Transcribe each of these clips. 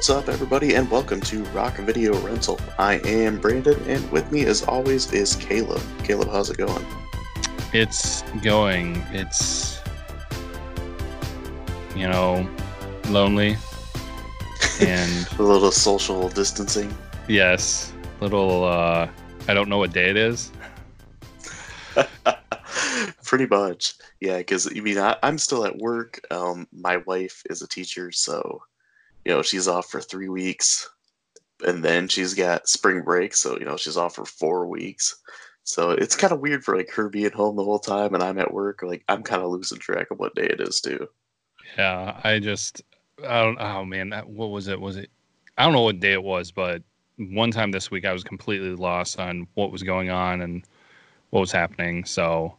What's up, everybody, and welcome to Rock Video Rental. I am Brandon, and with me, as always, is Caleb. Caleb, how's it going? It's going. It's, you know, lonely. And A little social distancing. yes, little, uh, I don't know what day it is. Pretty much, yeah. Because I mean, I, I'm still at work. Um, my wife is a teacher, so you know she's off for three weeks, and then she's got spring break, so you know she's off for four weeks. So it's kind of weird for like her being home the whole time, and I'm at work. Like I'm kind of losing track of what day it is too. Yeah, I just, I don't, oh man, what was it? Was it, I don't know what day it was, but one time this week I was completely lost on what was going on and what was happening. So,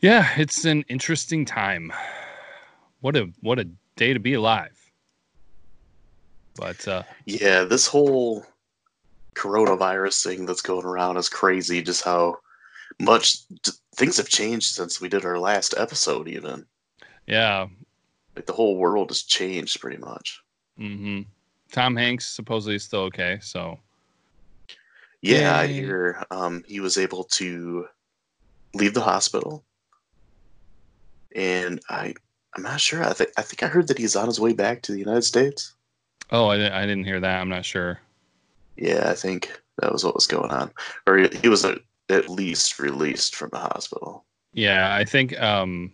yeah, it's an interesting time. What a, what a day to be alive. But, uh, Yeah, this whole coronavirus thing that's going around is crazy. Just how much d- things have changed since we did our last episode. Even yeah, like the whole world has changed pretty much. Mm-hmm. Tom Hanks supposedly is still okay. So, Yeah, I hear um, he was able to leave the hospital, and I I'm not sure. I think I think I heard that he's on his way back to the United States. Oh, I, didn't- I didn't hear that. I'm not sure. Yeah, I think that was what was going on, or he, was uh at least released from the hospital. Yeah, I think um,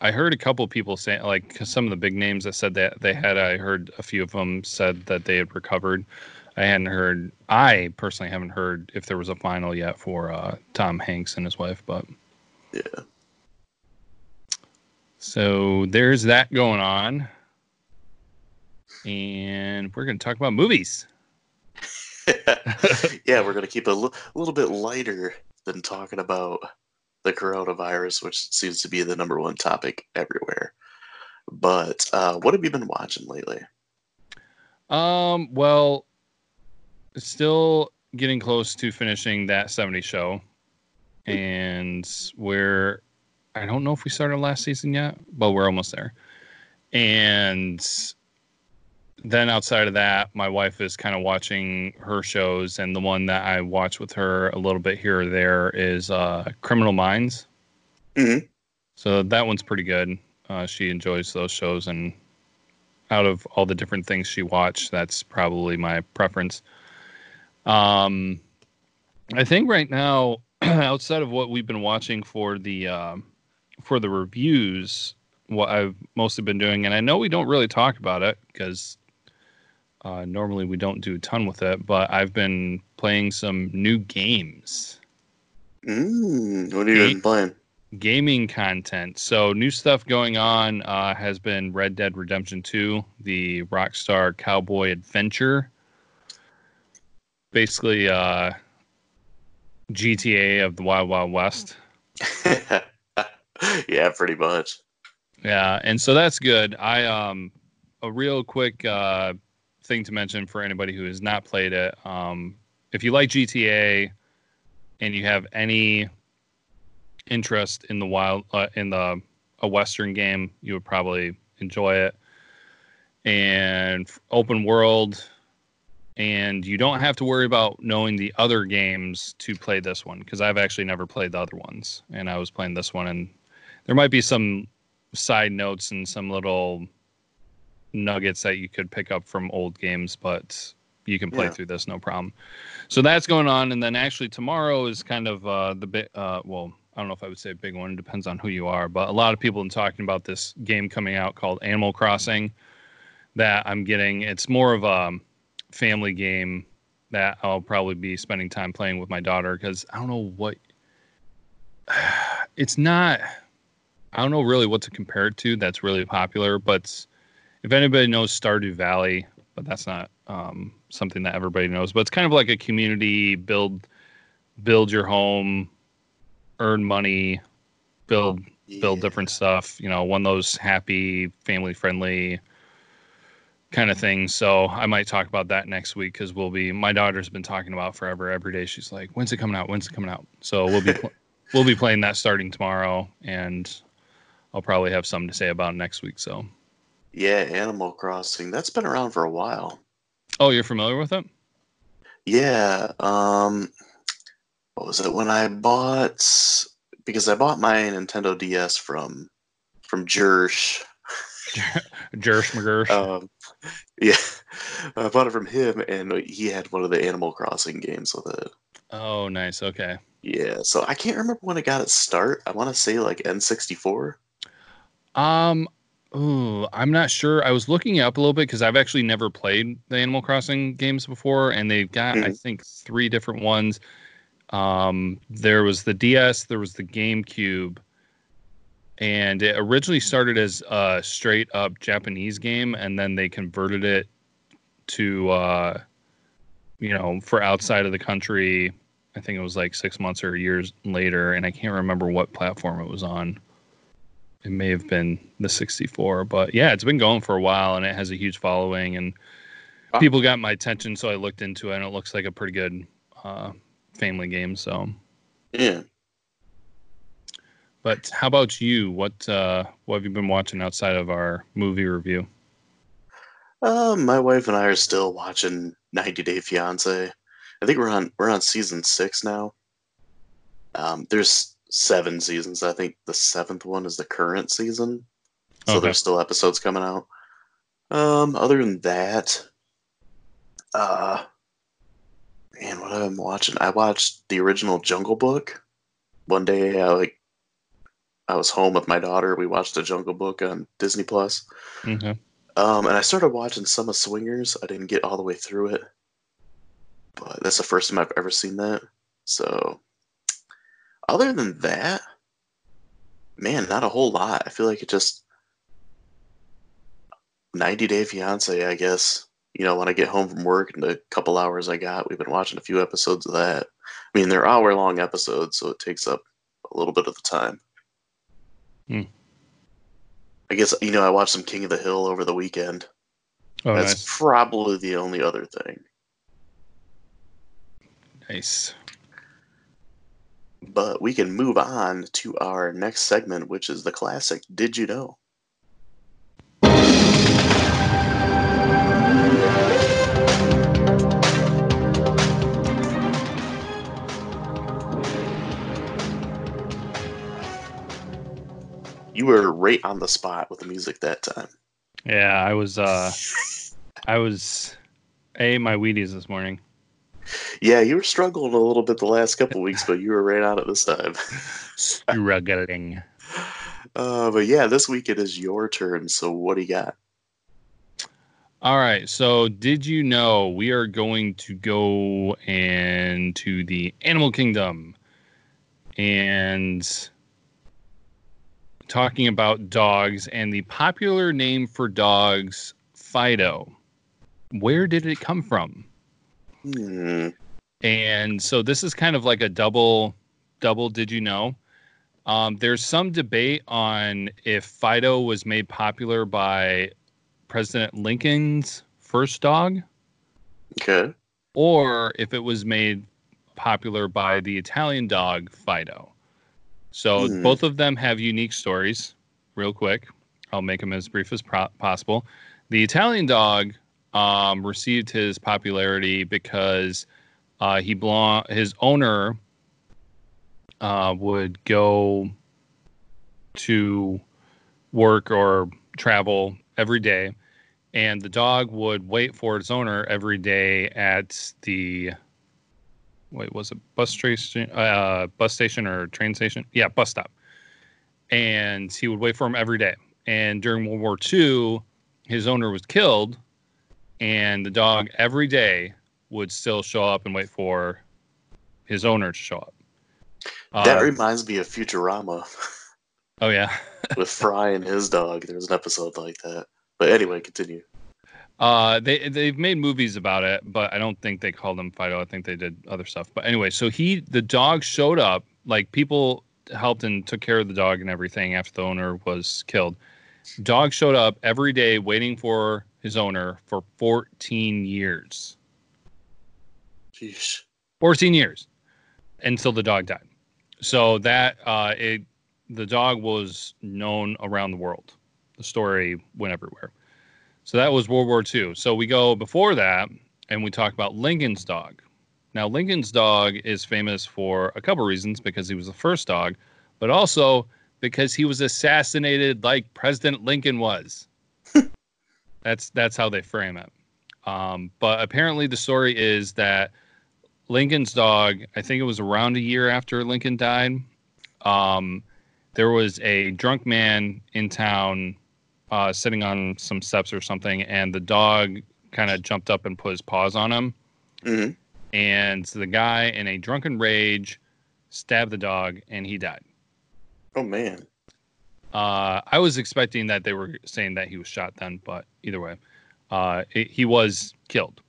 I heard a couple people saying like 'cause some of the big names that said that they had. I heard a few of them said that they had recovered. I hadn't heard. I personally haven't heard if there was a final yet for uh, Tom Hanks and his wife, but Yeah. so there's that going on, and we're gonna talk about movies. yeah, we're going to keep it a little bit lighter than talking about the coronavirus, which seems to be the number one topic everywhere. But uh, what have you been watching lately? Um, well, still getting close to finishing that 70 show. And we're, I don't know if we started last season yet, but we're almost there. And then outside of that, my wife is kind of watching her shows. And the one that I watch with her a little bit here or there is uh, Criminal Minds. Mhm. So that one's pretty good. Uh, she enjoys those shows. And out of all the different things she watched, that's probably my preference. Um, I think right now, outside of what we've been watching for the um for the reviews, what I've mostly been doing, and I know we don't really talk about it because uh, normally we don't do a ton with it, but I've been playing some new games. Mm, what are you playing? gaming content. So new stuff going on uh, has been Red Dead Redemption 2, the Rockstar Cowboy Adventure. Basically, uh, GTA of the Wild Wild West. yeah, pretty much. Yeah, and so that's good. I um a real quick uh thing to mention for anybody who has not played it. Um if you like GTA and you have any interest in the wild uh, in the a western game, you would probably enjoy it. And open world and you don't have to worry about knowing the other games to play this one because I've actually never played the other ones and I was playing this one and there might be some side notes and some little nuggets that you could pick up from old games, but you can play Yeah. through this no problem. So that's going on, and then actually tomorrow is kind of uh, the big. Uh, well, I don't know if I would say a big one. It depends on who you are, but a lot of people are talking about this game coming out called Animal Crossing that I'm getting. It's more of a family game that I'll probably be spending time playing with my daughter because I don't know what. It's not. I don't know really what to compare it to. That's really popular, but if anybody knows Stardew Valley, but that's not um, something that everybody knows. But it's kind of like a community build, build your home, earn money, build build different stuff. You know, one of those happy, family friendly kind of things. So I might talk about that next week because we'll be. My daughter's been talking about forever. Every day she's like, "When's it coming out? When's it coming out?" So we'll be pl- we'll be playing that starting tomorrow, and I'll probably have something to say about next week. So Yeah, Animal Crossing. That's been around for a while. Oh, you're familiar with it? Yeah. Um, what was it when I bought? Because I bought my Nintendo DS from from Jersh. Jersh McGursh. Um, yeah, I bought it from him, and he had one of the Animal Crossing games with it. oh, nice. Okay. Yeah, so I can't remember when it got its start. I want to say like N64. Um, ooh, I'm not sure. I was looking it up a little bit because I've actually never played the Animal Crossing games before, and they've got I Mhm. think three different ones. Um, there was the DS, there was the GameCube, and it originally started as a straight up Japanese game, and then they converted it to uh, you know, for outside of the country. I think it was like six months or years later, and I can't remember what platform it was on. It may have been the 64, but yeah, it's been going for a while, and it has a huge following, and Wow. people got my attention, so I looked into it, and it looks like a pretty good uh, family game. So, Yeah. but how about you? What uh, what have you been watching outside of our movie review? Um, my wife and I are still watching 90 Day Fiance. I think we're on we're on season six now. Um, there's seven seasons. I think the seventh one is the current season, so Okay. there's still episodes coming out. Um, other than that, uh, man, what I'm watching? I watched the original Jungle Book. One day, I like, I was home with my daughter. We watched the Jungle Book on Disney Plus. Okay. Um, and I started watching some of Swingers. I didn't get all the way through it, but that's the first time I've ever seen that. So, other than that, man, not a whole lot. I feel like it just 90 Day Fiance, I guess. You know, when I get home from work and the couple hours I got, we've been watching a few episodes of that. I mean, they're hour long episodes, so it takes up a little bit of the time. Hmm. I guess, you know, I watched some King of the Hill over the weekend. Oh, That's nice. probably the only other thing. nice. But we can move on to our next segment, which is the classic Did You Know? You were right on the spot with the music that time. Yeah, I was. uh I was. I ate my Wheaties this morning. Yeah, you were struggling a little bit the last couple weeks, but you were right on it this time. Struggling. Uh, but yeah, this week it is your turn. So what do you got? All right. So, did you know we are going to go into the animal kingdom and talking about dogs and the popular name for dogs, Fido. Where did it come from? Hmm. And so this is kind of like a double double did you know? Um, there's some debate on if Fido was made popular by President Lincoln's first dog Okay. or if it was made popular by the Italian dog Fido. So Hmm. both of them have unique stories. Real quick, I'll make them as brief as pro- possible. The Italian dog um, received his popularity because uh, he his owner uh, would go to work or travel every day, and the dog would wait for its owner every day at the wait was it bus station uh, bus station or train station? Yeah bus stop. And he would wait for him every day. And during world war ii his owner was killed and the dog every day would still show up and wait for his owner to show up That Uh, reminds me of Futurama oh yeah with Fry and his dog. There's an episode like that. But anyway, continue. Uh, they they've made movies about it, but I don't think they called him Fido. I think they did other stuff. But anyway, so he the dog showed up. Like people helped and took care of the dog and everything after the owner was killed. Dog showed up every day waiting for his owner for 14 years. Sheesh. 14 years until the dog died. So that uh, it the dog was known around the world. The story went everywhere. So that was World War II. So we go before that and we talk about Lincoln's dog. Now, Lincoln's dog is famous for a couple reasons because he was the first dog, but also because he was assassinated like President Lincoln was. that's that's how they frame it. Um, but apparently, the story is that Lincoln's dog. I think it was around a year after Lincoln died. Um, there was a drunk man in town uh, sitting on some steps or something, and the dog kind of jumped up and put his paws on him. hmm And the guy, in a drunken rage, stabbed the dog, and he died. Oh man. Uh, I was expecting that they were saying that he was shot then, but either way, uh, it, he was killed.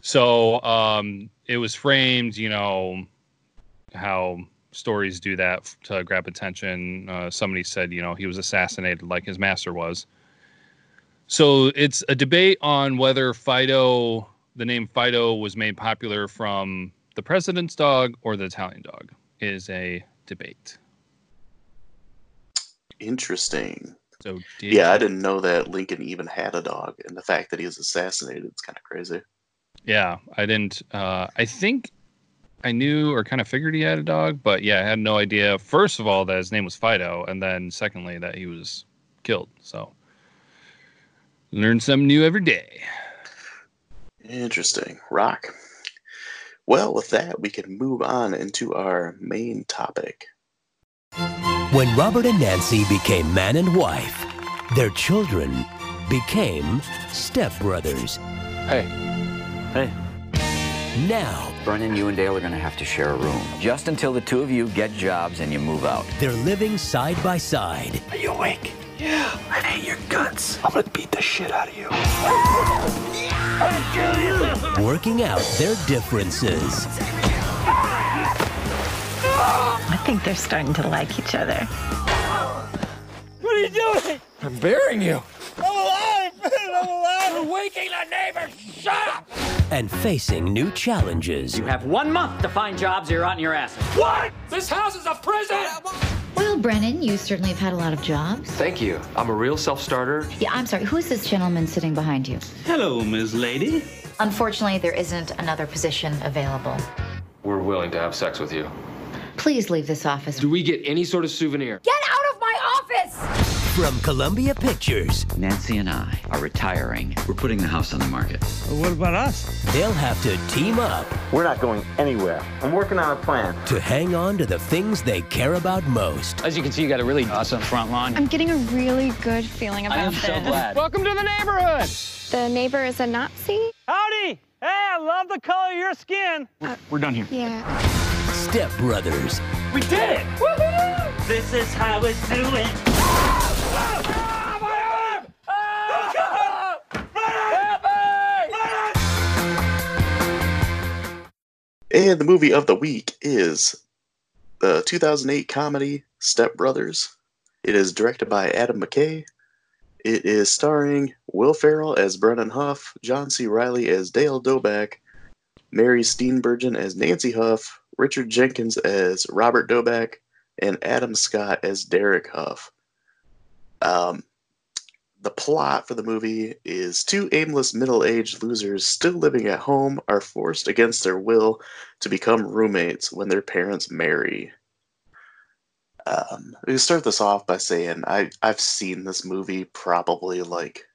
So um, it was framed, you know, how stories do that to grab attention. Uh, somebody said, you know, he was assassinated like his master was. So it's a debate on whether Fido, the name Fido, was made popular from the president's dog or the Italian dog. Is a debate. Interesting. So did Yeah, I didn't know that Lincoln even had a dog, and the fact that he was assassinated is kind of crazy. Yeah, I didn't. Uh, I think I knew or kind of figured he had a dog, but yeah, I had no idea. First of all, that his name was Fido, and then secondly, that he was killed. So learn something new every day. Interesting. Rock. Well, with that, we can move on into our main topic. When Robert and Nancy became man and wife, their children became stepbrothers. Hey, Hey, Now, Brennan, you and Dale are going to have to share a room. Just until the two of you get jobs and you move out. they're living side by side, are you awake? Yeah. I hate your guts. I'm gonna beat the shit out of you. I'll kill you. Working out their differences. I think they're starting to like each other. What are you doing? I'm burying you. I'm alive! I'm alive! You're waking the neighbors! Shut up! and facing new challenges. You have one month to find jobs or you're on your ass. What? This house is a prison! Well, Brennan, you certainly have had a lot of jobs. Thank you. I'm a real self starter. Yeah, I'm sorry. Who's this gentleman sitting behind you? Hello, Miss Lady. Unfortunately, there isn't another position available. We're willing to have sex with you. Please leave this office. Do we get any sort of souvenir? Get out of my office! From Columbia Pictures, Nancy and I are retiring. We're putting the house on the market. What about us? they'll have to team up We're not going anywhere. I'm working on a plan. to hang on to the things they care about most. As you can see, you got a really awesome front lawn. I'm getting a really good feeling about I am this. so glad. Welcome to the neighborhood. The neighbor is a Nazi? Howdy. Hey, I love the color of your skin. Uh, We're done here. Yeah. Stepbrothers, We did it. Woohoo! This is how it's doing. And the movie of the week is the 2008 comedy Step Brothers. It is directed by Adam McKay. It is starring Will Ferrell as Brennan Huff, John C. Reilly as Dale Doback, Mary Steenburgen as Nancy Huff, Richard Jenkins as Robert Doback, and Adam Scott as Derek Huff. Um, the plot for the movie is two aimless middle aged losers still living at home are forced against their will to become roommates when their parents marry. Um, we start this off by saying I, I've seen this movie probably like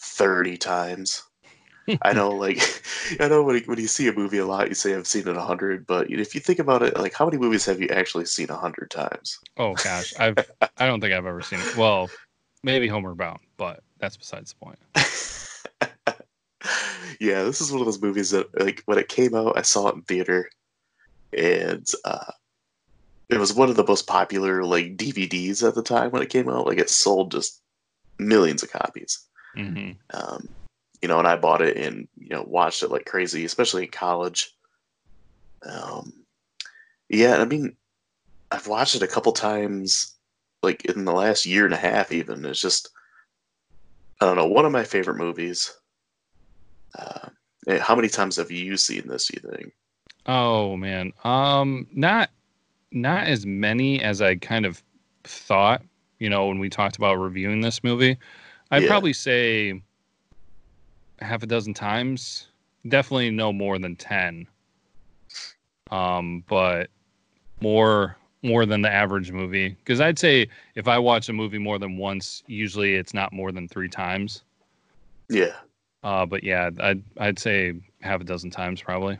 30 times. I know, like, I know when, when you see a movie a lot, you say I've seen it a hundred, but if you think about it, like, how many movies have you actually seen a hundred times? Oh gosh, I've I don't think I've ever seen it. Well, maybe Homeward Bound, but that's besides the point. yeah, this is one of those movies that, like, when it came out, I saw it in theater, and uh, it was one of the most popular like DVDs at the time when it came out. Like, it sold just millions of copies. hmm Um, you know, and I bought it and you know watched it like crazy, especially in college. Um, yeah, I mean, I've watched it a couple times, like in the last year and a half. Even it's just, I don't know, one of my favorite movies. Uh, eh, how many times have you seen this? You think? Oh man, um, not not as many as I kind of thought. You know, when we talked about reviewing this movie, I'd Yeah. probably say half a dozen times. Definitely no more than ten. Um, but more more than the average movie. Because I'd say if I watch a movie more than once, usually it's not more than three times. Yeah. Uh, but yeah, I'd I'd say half a dozen times probably.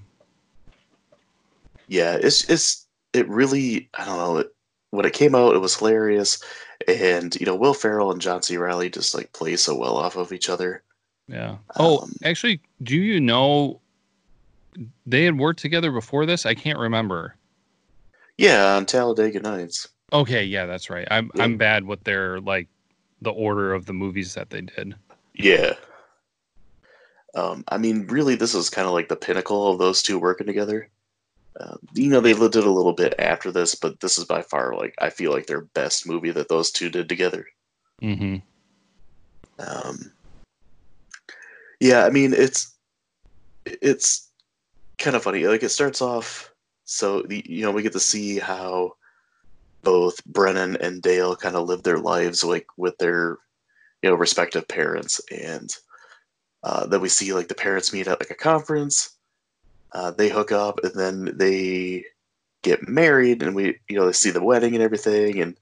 Yeah, it's it's it really I don't know. It, when it came out, it was hilarious, and you know Will Ferrell and John C. Reilly just like play so well off of each other. Yeah. Oh, Um, actually, do you know they had worked together before this? I can't remember. Yeah, on Talladega Nights. Okay, yeah, that's right. I'm Yeah. I'm bad with their like the order of the movies that they did. Yeah. Um, I mean, really, this is kind of like the pinnacle of those two working together. Um, you know, they did a little bit after this, but this is by far like I feel like their best movie that those two did together. Mm-hmm. Um, yeah, I mean it's it's kind of funny. Like it starts off, so you know we get to see how both Brennan and Dale kind of live their lives like with their you know respective parents, and uh, then we see like the parents meet at like a conference. Uh, they hook up and then they get married, and we you know they see the wedding and everything, and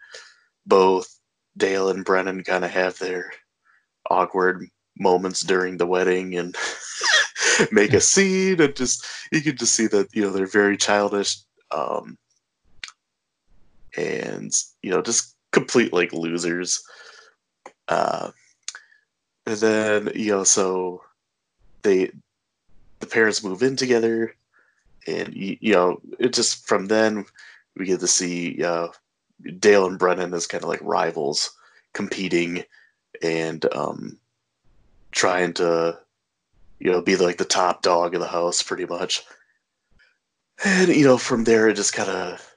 both Dale and Brennan kind of have their awkward moments during the wedding and make a scene and just you can just see that you know they're very childish um and you know just complete like losers. Uh and then you know so they the parents move in together and you, you know it just from then we get to see uh dale and brennan as kind of like rivals competing and um trying to you know be like the top dog of the house pretty much and you know from there it just kind of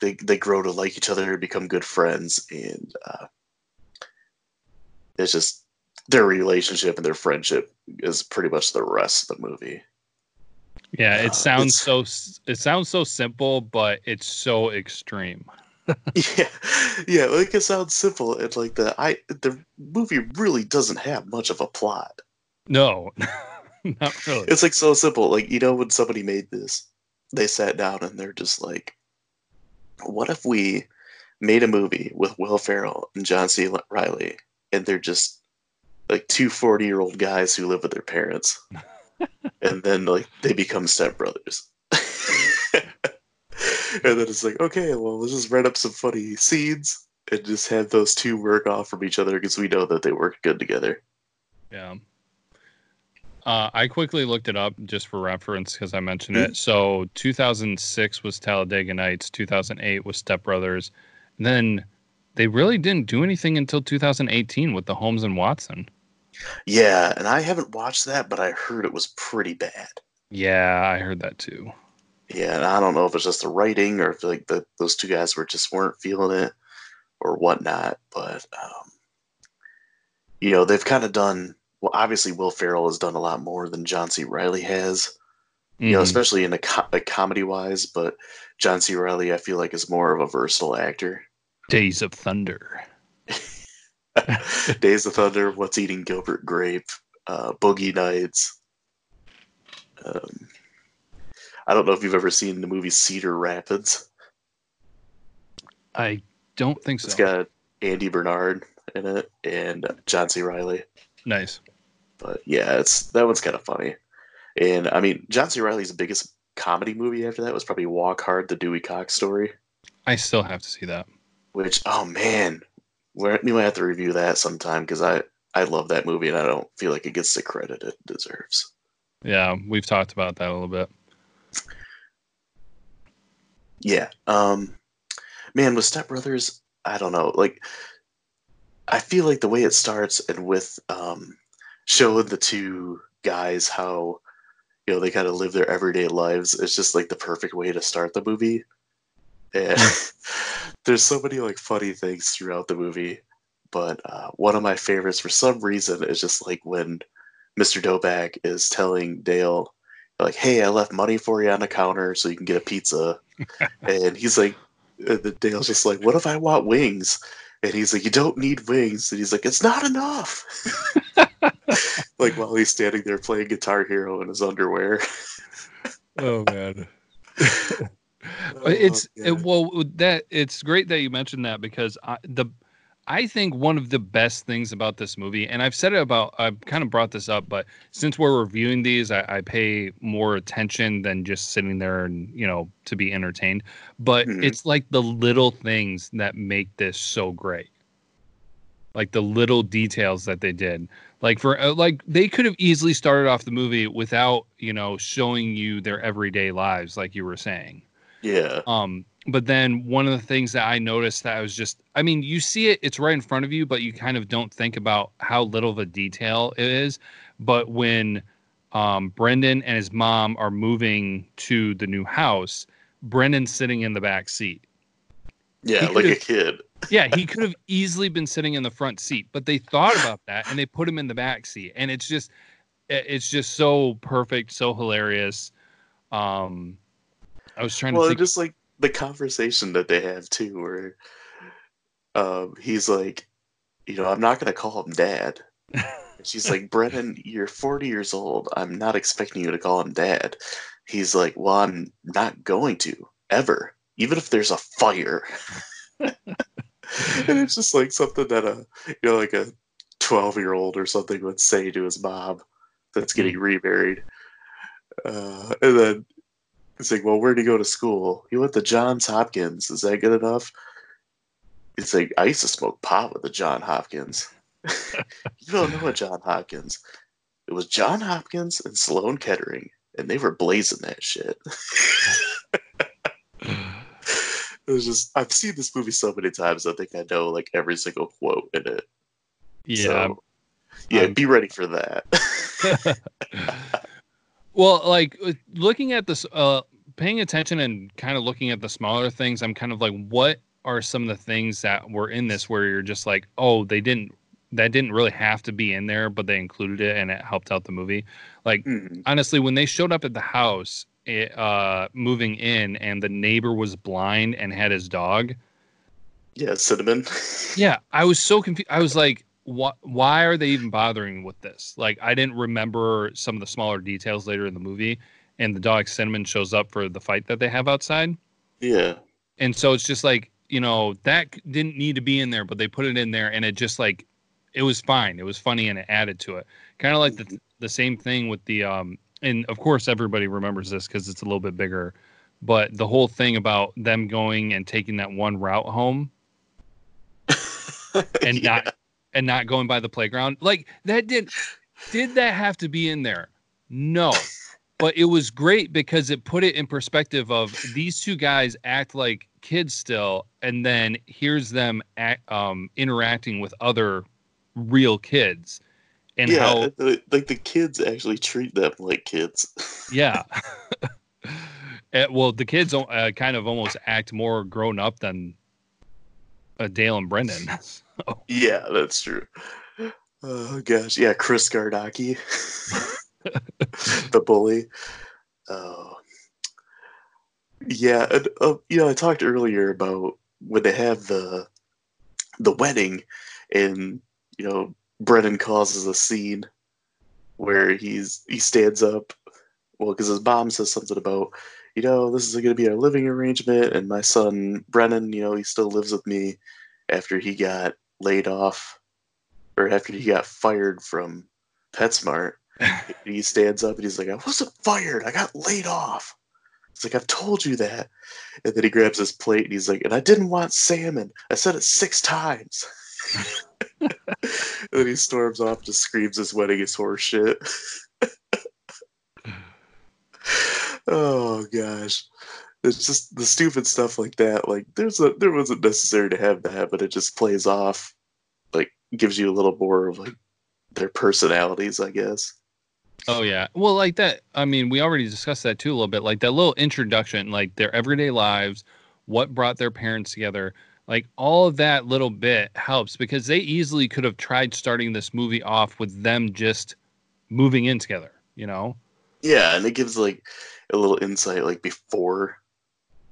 they they grow to like each other become good friends and uh it's just their relationship and their friendship is pretty much the rest of the movie Yeah, Uh, it sounds it's- so it sounds so simple, but it's so extreme. yeah yeah like it sounds simple and like the i the movie really doesn't have much of a plot No, not really. It's like so simple. Like, you know, when somebody made this, they sat down and they're just like, what if we made a movie with Will Ferrell and John C. Reilly, and they're just like two 40 year old guys who live with their parents, and then like they become stepbrothers. And then it's like, okay, well, let's just write up some funny scenes and just have those two work off from each other because we know that they work good together. Yeah. Uh, I quickly looked it up just for reference because I mentioned it. So 2006 was Talladega Nights, 2008 was Step Brothers, and then they really didn't do anything until 2018 with the Holmes and Watson. Yeah, and I haven't watched that, but I heard it was pretty bad. Yeah, I heard that too. Yeah, and I don't know if it's just the writing or if like the those two guys were just weren't feeling it or whatnot. But um, you know, they've kind of done well. Obviously, Will Ferrell has done a lot more than John C. Reilly has. You know, Mhm. especially in a, co- like comedy wise. But John C. Reilly, I feel like, is more of a versatile actor. Days of Thunder. Days of Thunder, What's Eating Gilbert Grape, uh, Boogie Nights. Um, I don't know if you've ever seen the movie Cedar Rapids. I don't think so. It's got Andy Bernard in it and John C. Reilly. nice. But yeah, it's that one's kind of funny. And I mean, John C. Reilly's biggest comedy movie after that was probably Walk Hard: The Dewey Cox Story. I still have to see that. Which, oh man, we might have to review that sometime because I I love that movie and I don't feel like it gets the credit it deserves. Yeah, we've talked about that a little bit. Yeah. Um man, with Step Brothers, I don't know. Like I feel like the way it starts and with um showing the two guys how you know they kind of live their everyday lives is just like the perfect way to start the movie. And there's so many like funny things throughout the movie. But uh, one of my favorites for some reason is just like when Mr. Doback is telling Dale, like, hey, I left money for you on the counter so you can get a pizza and he's like, uh, the Dale's just like, what if I want wings? and he's like, "You don't need wings," and he's like, "It's not enough." like while he's standing there playing Guitar Hero in his underwear. oh man. it's Oh, it, well that it's great that you mentioned that because I, the I think one of the best things about this movie, and I've said it about, I've kind of brought this up, but since we're reviewing these, I, I pay more attention than just sitting there and, you know, to be entertained. But Mhm. it's like the little things that make this so great. Like the little details that they did. Like for, uh, like, they could have easily started off the movie without, you know, showing you their everyday lives, like you were saying. Yeah. Um, but then one of the things that I noticed that I was just, I mean, you see it, it's right in front of you, but you kind of don't think about how little of a detail it is. But when um, Brendan and his mom are moving to the new house, Brendan's sitting in the back seat. Yeah, like a kid. Yeah, he could have easily been sitting in the front seat, but they thought about that and they put him in the back seat, and it's just, it's just so perfect, so hilarious. Um, I was trying to Well, think. just like the conversation that they have too, where um, he's like, you know, I'm not gonna call him dad. She's like, Brennan, you're 40 years old. I'm not expecting you to call him dad. He's like, well, I'm not going to ever, even if there's a fire. and it's just like something that a, you know, like a 12 year old or something would say to his mom that's getting remarried. Uh, and then He's like, well, where'd he go to school? He went to Johns Hopkins. Is that good enough? It's like, I used to smoke pot with the John Hopkins. you don't know a John Hopkins. It was John Hopkins and Sloan Kettering, and they were blazing that shit. it was just, I've seen this movie so many times, I think I know like every single quote in it. Yeah, So, yeah, I'm- be ready for that. Well, like uh, looking at this, uh, paying attention and kind of looking at the smaller things, I'm kind of like, what are some of the things that were in this where you're just like, oh, they didn't, that didn't really have to be in there, but they included it and it helped out the movie. Like, Mhm. honestly, when they showed up at the house, it, uh, moving in, and the neighbor was blind and had his dog. Yeah, Cinnamon. Yeah, I was so confused. I was like, why, why are they even bothering with this? Like, I didn't remember some of the smaller details later in the movie. And the dog Cinnamon shows up for the fight that they have outside. yeah. And so it's just like, you know, that didn't need to be in there, but they put it in there and it just like, it was fine. It was funny and it added to it. Kind of like the, the same thing with the, um, and of course, everybody remembers this because it's a little bit bigger. But the whole thing about them going and taking that one route home and not and not going by the playground. Like that didn't did that have to be in there? No. But it was great because it put it in perspective of these two guys act like kids still, and then here's them act, um, interacting with other real kids, and yeah, how the- like the kids actually treat them like kids. yeah. Eh, well, the kids uh, kind of almost act more grown up than uh, Dale and Brendan. yeah, that's true. Oh gosh, yeah, Chris Gardaki, the bully. Oh, yeah, and, uh, you know, I talked earlier about when they have the the wedding, and you know, Brennan causes a scene where he's he stands up, well, because his mom says something about, you know, this is going to be our living arrangement, and my son Brennan, you know, he still lives with me after he got laid off or after he got fired from PetSmart. he stands up and he's like, I wasn't fired, I got laid off. It's like, I've told you that. And then he grabs his plate and he's like, and I didn't want salmon. I said it six times. and then he storms off, just screams his wedding is horse shit. Oh gosh. It's just the stupid stuff like that. Like there's a there wasn't necessary to have that, but it just plays off like gives you a little more of like their personalities, I guess. Oh yeah. Well, like that. I mean, we already discussed that too a little bit. Like that little introduction, like their everyday lives, what brought their parents together. Like all of that little bit helps because they easily could have tried starting this movie off with them just moving in together. You know. Yeah, and it gives like a little insight like before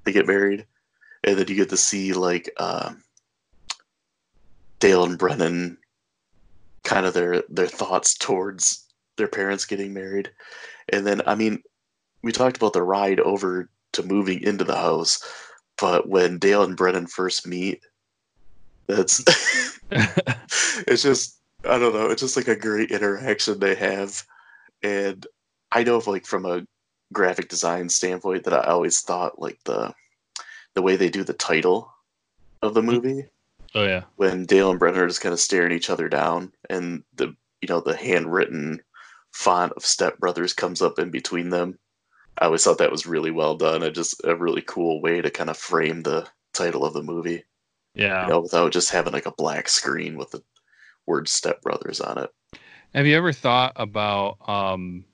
they get married. And then you get to see like um Dale and Brennan kind of their their thoughts towards their parents getting married. And then I mean, we talked about the ride over to moving into the house, but when Dale and Brennan first meet, that's it's just I don't know, it's just like a great interaction they have. And I know of like from a graphic design standpoint that I always thought like the the way they do the title of the movie Oh yeah. when Dale and Brenner are just kind of staring each other down, and the you know the handwritten font of Step Brothers comes up in between them. I always thought that was really well done. and just a really cool way to kind of frame the title of the movie, Yeah. you know, without just having like a black screen with the word Step Brothers on it. Have you ever thought about um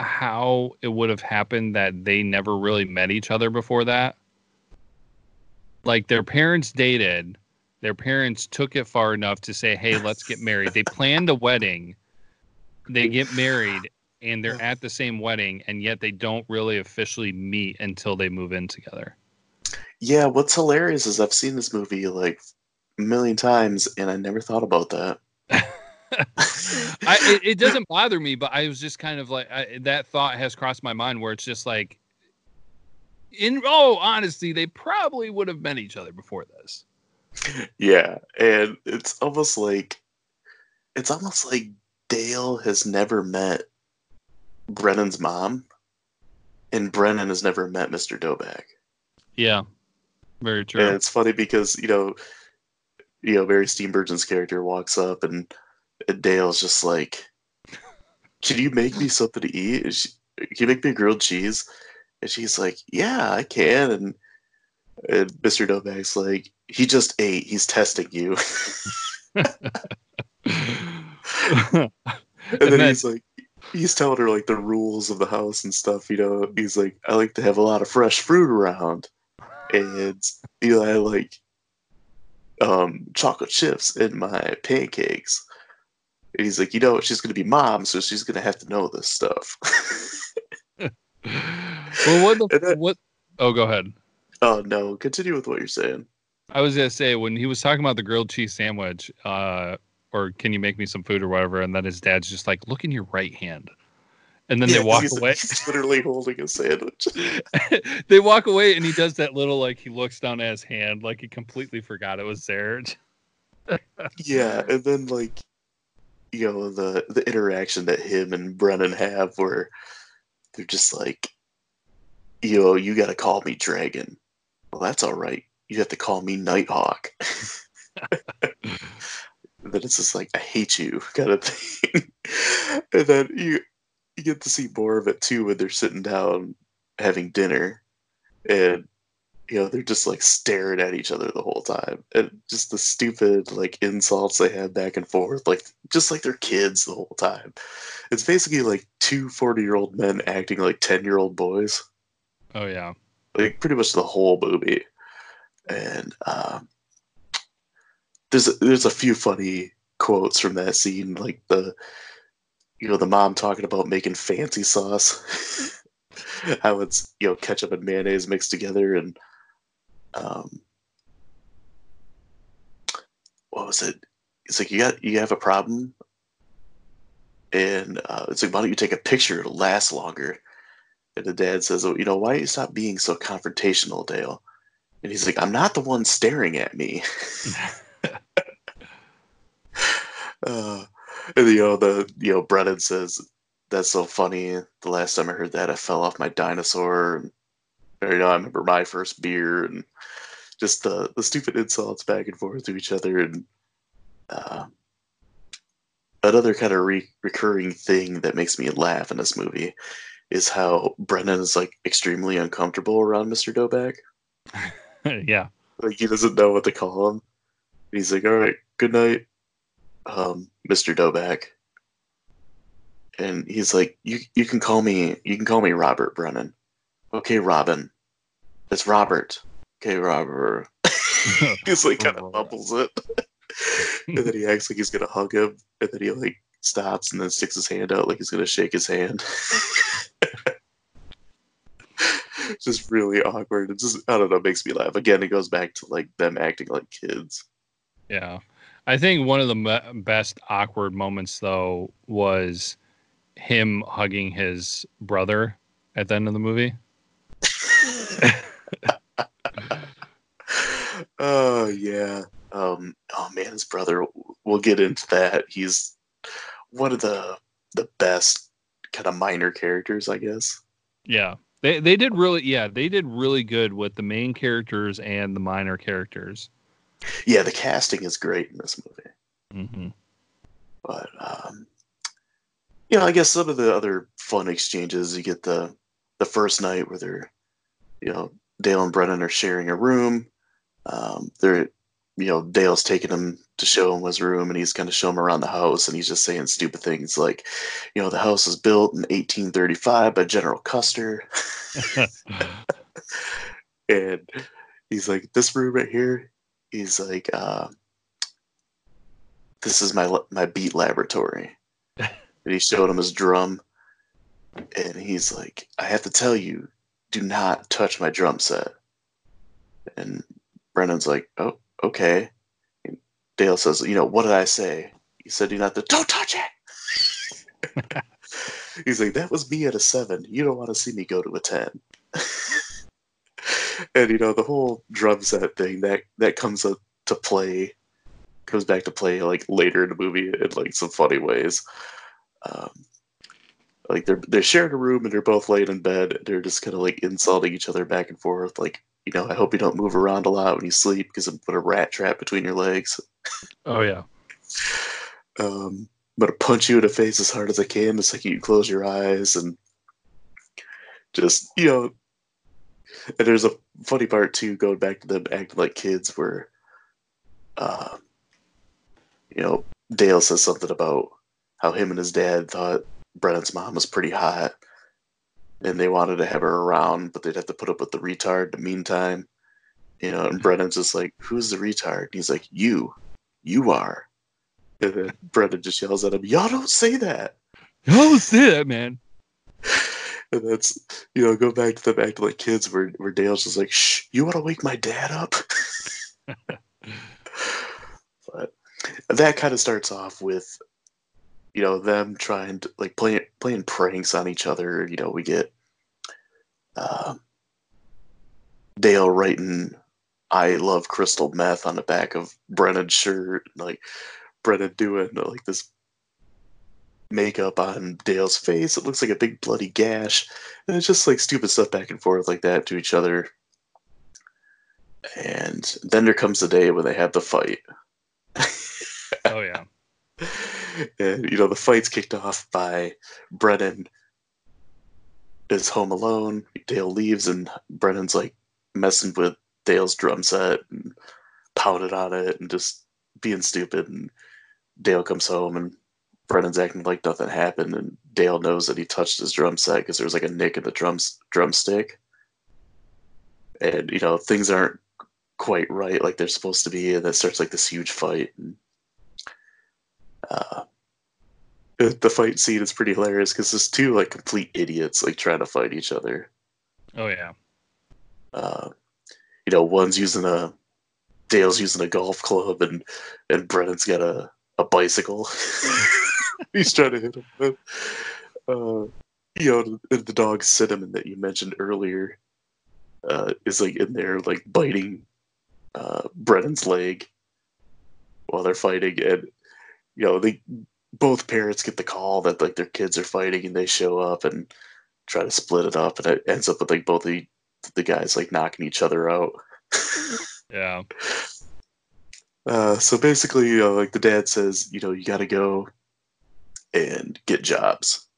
how it would have happened that they never really met each other before that? Like their parents dated, their parents took it far enough to say, "Hey, let's get married." They planned a wedding. They get married and they're at the same wedding and yet they don't really officially meet until they move in together. Yeah, what's hilarious is I've seen this movie like a million times, and I never thought about that. I, it, it doesn't bother me, but I was just kind of like I, that thought has crossed my mind where it's just like, in oh honesty, they probably would have met each other before this. Yeah, and it's almost like it's almost like Dale has never met Brennan's mom, and Brennan has never met Mr. Doback. Yeah, very true. And it's funny because you know, you know, Mary Steenburgen's character walks up, and, and Dale's just like, "Can you make me something to eat? She, can you make me grilled cheese?" And she's like, "Yeah, I can." And and Mr. Doback's like, "He just ate. He's testing you." and then, then- he's like he's telling her like the rules of the house and stuff you know he's like i like to have a lot of fresh fruit around and you know i like um chocolate chips in my pancakes and he's like you know she's gonna be mom so she's gonna have to know this stuff well, what the what? Oh, go ahead. oh no continue with what you're saying I was gonna say when he was talking about the grilled cheese sandwich, uh, or can you make me some food or whatever, and then his dad's just like, look in your right hand, and then Yeah, they walk he's, away. he's literally holding a sandwich they walk away, and he does that little like he looks down at his hand, like he completely forgot it was there. yeah and then like you know the the interaction that him and brennan have where they're just like you know you gotta call me dragon. Well that's all right. You have to call me nighthawk. Then it's just like i hate you kind of thing. And then you you get to see more of it too when they're sitting down having dinner and you know they're just like staring at each other the whole time. And just the stupid like insults they have back and forth like just like they're kids the whole time. It's basically like two 40 year old men acting like 10 year old boys. Oh yeah, like pretty much the whole movie. And um there's a, there's a few funny quotes from that scene like the you know the mom talking about making fancy sauce. How it's you know ketchup and mayonnaise mixed together and um what was it? It's like you got you have a problem and uh, it's like why don't you take a picture? It'll last longer. And the dad says oh you know why you stop being so confrontational dale? And he's like i'm not the one staring at me. Uh, and you know the you know brennan says that's so funny. The last time i heard that i fell off my dinosaur and or, you know i remember my first beer and just the the stupid insults back and forth to each other and uh, another kind of re- recurring thing that makes me laugh in this movie is how brennan is like extremely uncomfortable around mr doback yeah. like he doesn't know what to call him. He's like, "All right, good night, um, Mr. Doback." And he's like, "You you can call me you can call me Robert Brennan." Okay, Robin. It's Robert. Okay, Robert. he's like oh, kind of mumbles it, and then he acts like he's gonna hug him, and then he like stops and then sticks his hand out like he's gonna shake his hand. just really awkward. It just I don't know, makes me laugh. Again, it goes back to like them acting like kids. Yeah. I think one of the me- best awkward moments though was him hugging his brother at the end of the movie. oh yeah. Um. Oh man, his brother. We'll get into that. He's one of the the best kind of minor characters, I guess. Yeah. They they did really yeah, they did really good with the main characters and the minor characters. Yeah, the casting is great in this movie. Mm-hmm. But um, you know, I guess some of the other fun exchanges you get the the first night where they're, you know, Dale and Brennan are sharing a room. Um, they're, you know, Dale's taking him to show him his room, and he's going to show him around the house, and he's just saying stupid things like, you know, the house was built in 1835 by General Custer, and he's like, this room right here, he's like, uh, this is my my beat laboratory, and he showed him his drum, and he's like, I have to tell you, do not touch my drum set. And Brennan's like, oh, okay. And Dale says, you know, what did I say? He said, you not to, don't touch it. he's like, that was me at a seven. You don't want to see me go to a 10. and, you know, the whole drum set thing, that, that comes up to play, comes back to play like later in the movie in like some funny ways. Um, like they're they're sharing a room and they're both laying in bed. They're just kind of like insulting each other back and forth. Like, you know, I hope you don't move around a lot when you sleep because I'm put a rat trap between your legs. Oh yeah. Um, I'm gonna punch you in the face as hard as I can. It's like you close your eyes and just you know. And there's a funny part too, going back to them acting like kids, where, uh, you know, Dale says something about how him and his dad thought Brennan's mom was pretty hot, and they wanted to have her around, but they'd have to put up with the retard in the meantime. You know, and Brennan's just like, "Who's the retard?" And he's like, "You, you are." And then Brennan just yells at him, "Y'all don't say that." Oh, say that, man. And that's you know, go back to them acting like kids, where where Dale's just like, "Shh, you want to wake my dad up?" but that kind of starts off with you know them trying to like playing playing pranks on each other you know we get uh, dale writing i love crystal meth on the back of brennan's shirt like brennan doing like this makeup on dale's face. It looks like a big bloody gash. And it's just like stupid stuff back and forth like that to each other. And then there comes the day when they have the fight. Oh yeah and you know the fight's kicked off by Brennan is home alone. Dale leaves, and Brennan's like messing with Dale's drum set and pounding on it and just being stupid. And Dale comes home, and Brennan's acting like nothing happened. And Dale knows that he touched his drum set because there was like a nick in the drums drumstick. And you know things aren't quite right like they're supposed to be, and that starts like this huge fight. And uh, the fight scene is pretty hilarious because there's two like complete idiots like trying to fight each other. Oh yeah. Uh, you know, one's using a Dale's using a golf club and and Brennan's got a a bicycle. He's trying to hit him. With. Uh, you know, the, the dog cinnamon that you mentioned earlier uh, is like in there like biting uh, Brennan's leg while they're fighting, and you know they both parents get the call that like their kids are fighting and they show up and try to split it up and it ends up with like both the the guys like knocking each other out. Yeah. Uh, so basically you know, like the dad says you know you got to go and get jobs.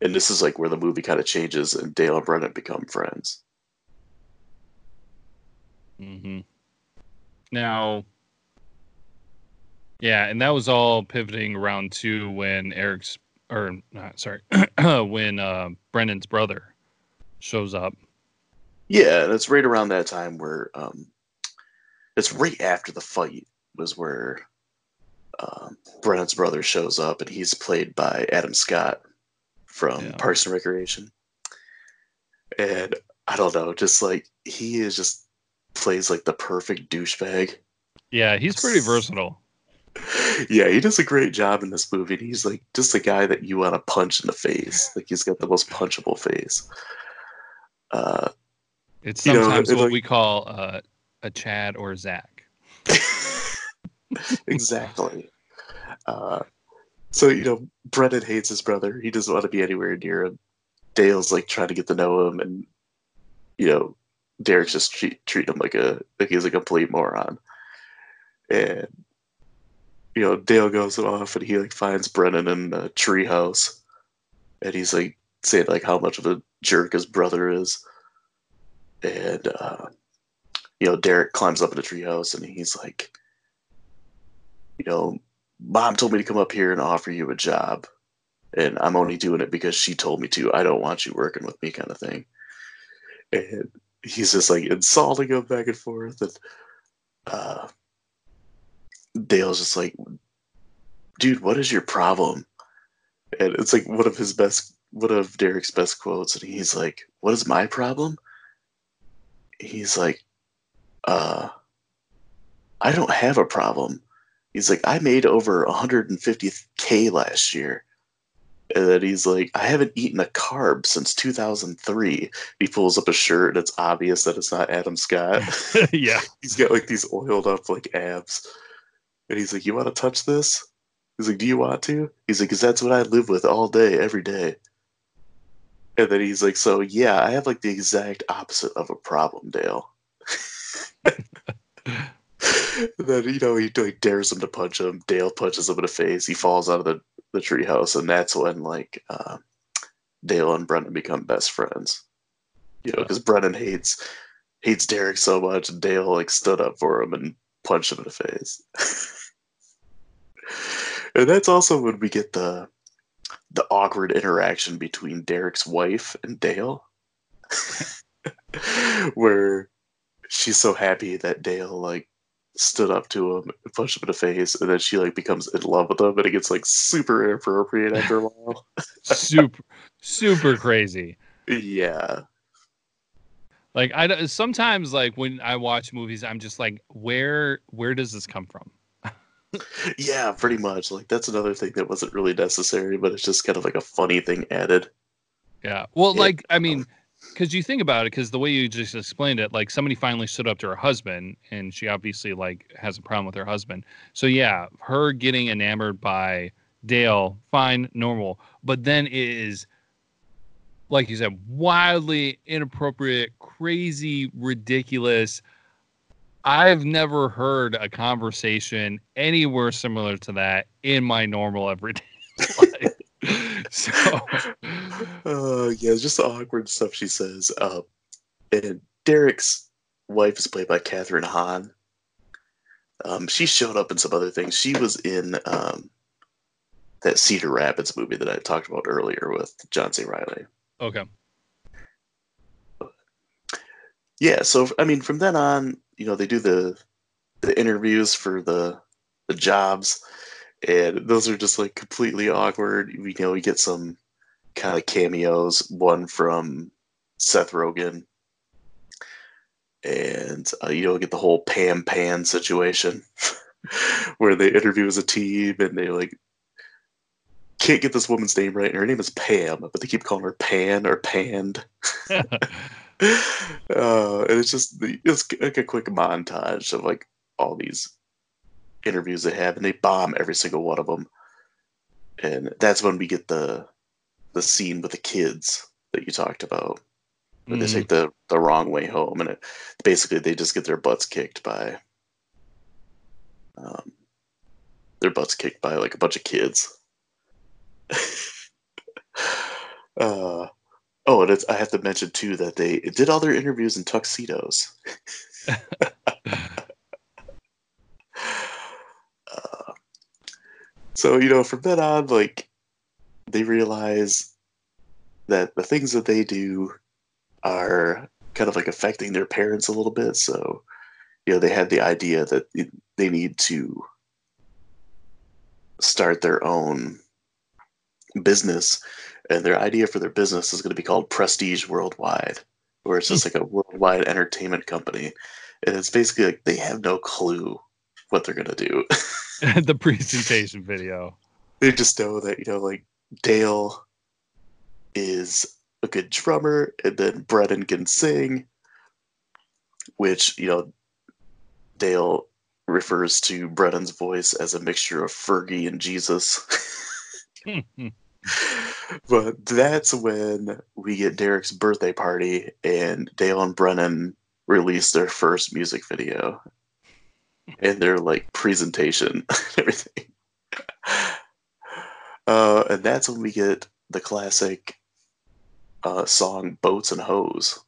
And this is like where the movie kind of changes and dale and brennan become friends. Mm-hmm. now yeah, and that was all pivoting around to when Eric's or not sorry, when uh, Brennan's brother shows up. Yeah, and it's right around that time where um, it's right after the fight was where um, Brennan's brother shows up, and he's played by Adam Scott from yeah. Parks and Recreation. And I don't know, just like he is just plays like the perfect douchebag. Yeah, he's pretty versatile yeah, he does a great job in this movie. He's like just a guy that you want to punch in the face. Like he's got the most punchable face. Uh, it's you know, sometimes what like- we call uh, a Chad or Zach. exactly. Uh, so you know, Brennan hates his brother. He doesn't want to be anywhere near him. Dale's like trying to get to know him, and you know, Derek's just treat treat him like a like he's a complete moron. And you know, Dale goes off and he like finds Brennan in a treehouse, and he's like saying like how much of a jerk his brother is. And uh, you know, Derek climbs up in the treehouse and he's like, you know, mom told me to come up here and offer you a job. And I'm only doing it because she told me to. I don't want you working with me, kind of thing. And he's just like insulting him back and forth. And uh, Dale's just like, dude, what is your problem? And it's like one of his best, one of Derek's best quotes. And he's like, what is my problem? He's like, uh, I don't have a problem. He's like, I made over 150k last year. And then he's like, I haven't eaten a carb since 2003. He pulls up a shirt and it's obvious that it's not Adam Scott. yeah. he's got like these oiled up like abs. And he's like, You want to touch this? He's like, Do you want to? He's like, Because that's what I live with all day, every day. And then he's like, So yeah, I have like the exact opposite of a problem, Dale. Then you know he like dares him to punch him. Dale punches him in the face. He falls out of the the treehouse, and that's when like uh, Dale and Brendan become best friends. You know, because Brennan hates hates Derek so much, and Dale like stood up for him and punched him in the face. and that's also when we get the the awkward interaction between Derek's wife and Dale, where she's so happy that Dale like stood up to him and punched him in the face, and then she like becomes in love with him, and it gets like super inappropriate after a while. super, super crazy. yeah, Like I sometimes like when I watch movies, I'm just like, where where does this come from? Yeah, pretty much. Like that's another thing that wasn't really necessary, but it's just kind of like a funny thing added. Yeah. Well, Yeah. like I mean, because you think about it, because the way you just explained it, like somebody finally stood up to her husband, and she obviously like has a problem with her husband. So yeah, her getting enamored by Dale, fine, normal, but then it is like you said, wildly inappropriate, crazy, ridiculous. I've never heard a conversation anywhere similar to that in my normal everyday life. so Uh, yeah, it's just the awkward stuff she says. Uh, and Derek's wife is played by Kathryn Hahn. Um, she showed up in some other things. She was in um, that Cedar Rapids movie that I talked about earlier with John C. Reilly. okay. Yeah, so I mean, from then on, you know, they do the the interviews for the the jobs, and those are just like completely awkward. We you know we get some kind of cameos. One from Seth Rogen, and uh, you know get the whole Pam Pan situation, where they interview as a team and they like can't get this woman's name right. And her name is Pam, but they keep calling her Pan or Panned. uh, and it's just the- it's like a quick montage of like all these interviews they have, and they bomb every single one of them. And that's when we get the the scene with the kids that you talked about, where they Mm. take the the wrong way home, and it, basically they just get their butts kicked by um, their butts kicked by like a bunch of kids. uh, Oh, and I have to mention too that they did all their interviews in tuxedos. Uh, so you know, from then on, like they realize that the things that they do are kind of like affecting their parents a little bit. So you know, they had the idea that they need to start their own business and their idea for their business is going to be called Prestige Worldwide, where it's just hmm. like a worldwide entertainment company, and it's basically like they have no clue what they're gonna do. the presentation video. They just know that you know, like Dale is a good drummer, and then Brennan can sing, which you know, Dale refers to Brennan's voice as a mixture of Fergie and Jesus. Hmm, hmm. but that's when we get Derek's birthday party, and Dale and Brennan release their first music video and their like presentation and everything. Uh, and that's when we get the classic uh, song "Boats and Hoes."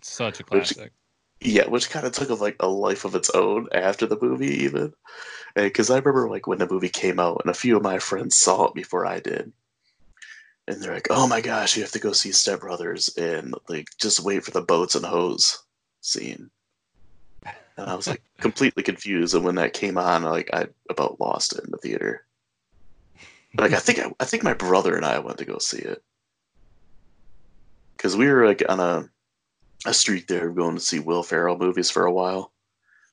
Such a classic. Which, yeah, which kind of took a, like a life of its own after the movie, even. Because I remember like when the movie came out, and a few of my friends saw it before I did, and they're like, "Oh my gosh, you have to go see Step Brothers," and like just wait for the boats and hoes scene. And I was like completely confused, and when that came on, like I about lost it in the theater. Like I think I, I think my brother and I went to go see it because we were like on a a streak there going to see Will Ferrell movies for a while.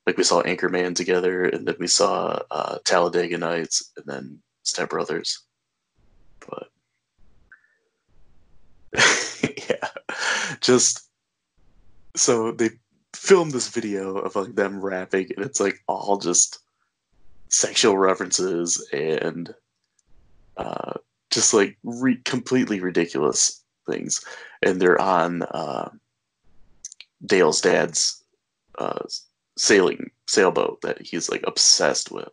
Like we saw Anchorman together, and then we saw uh, Talladega Nights, and then Step Brothers. But yeah, just so they filmed this video of like them rapping, and it's like all just sexual references and uh, just like re- completely ridiculous things, and they're on uh, Dale's dad's uh, sailing sailboat that he's like obsessed with.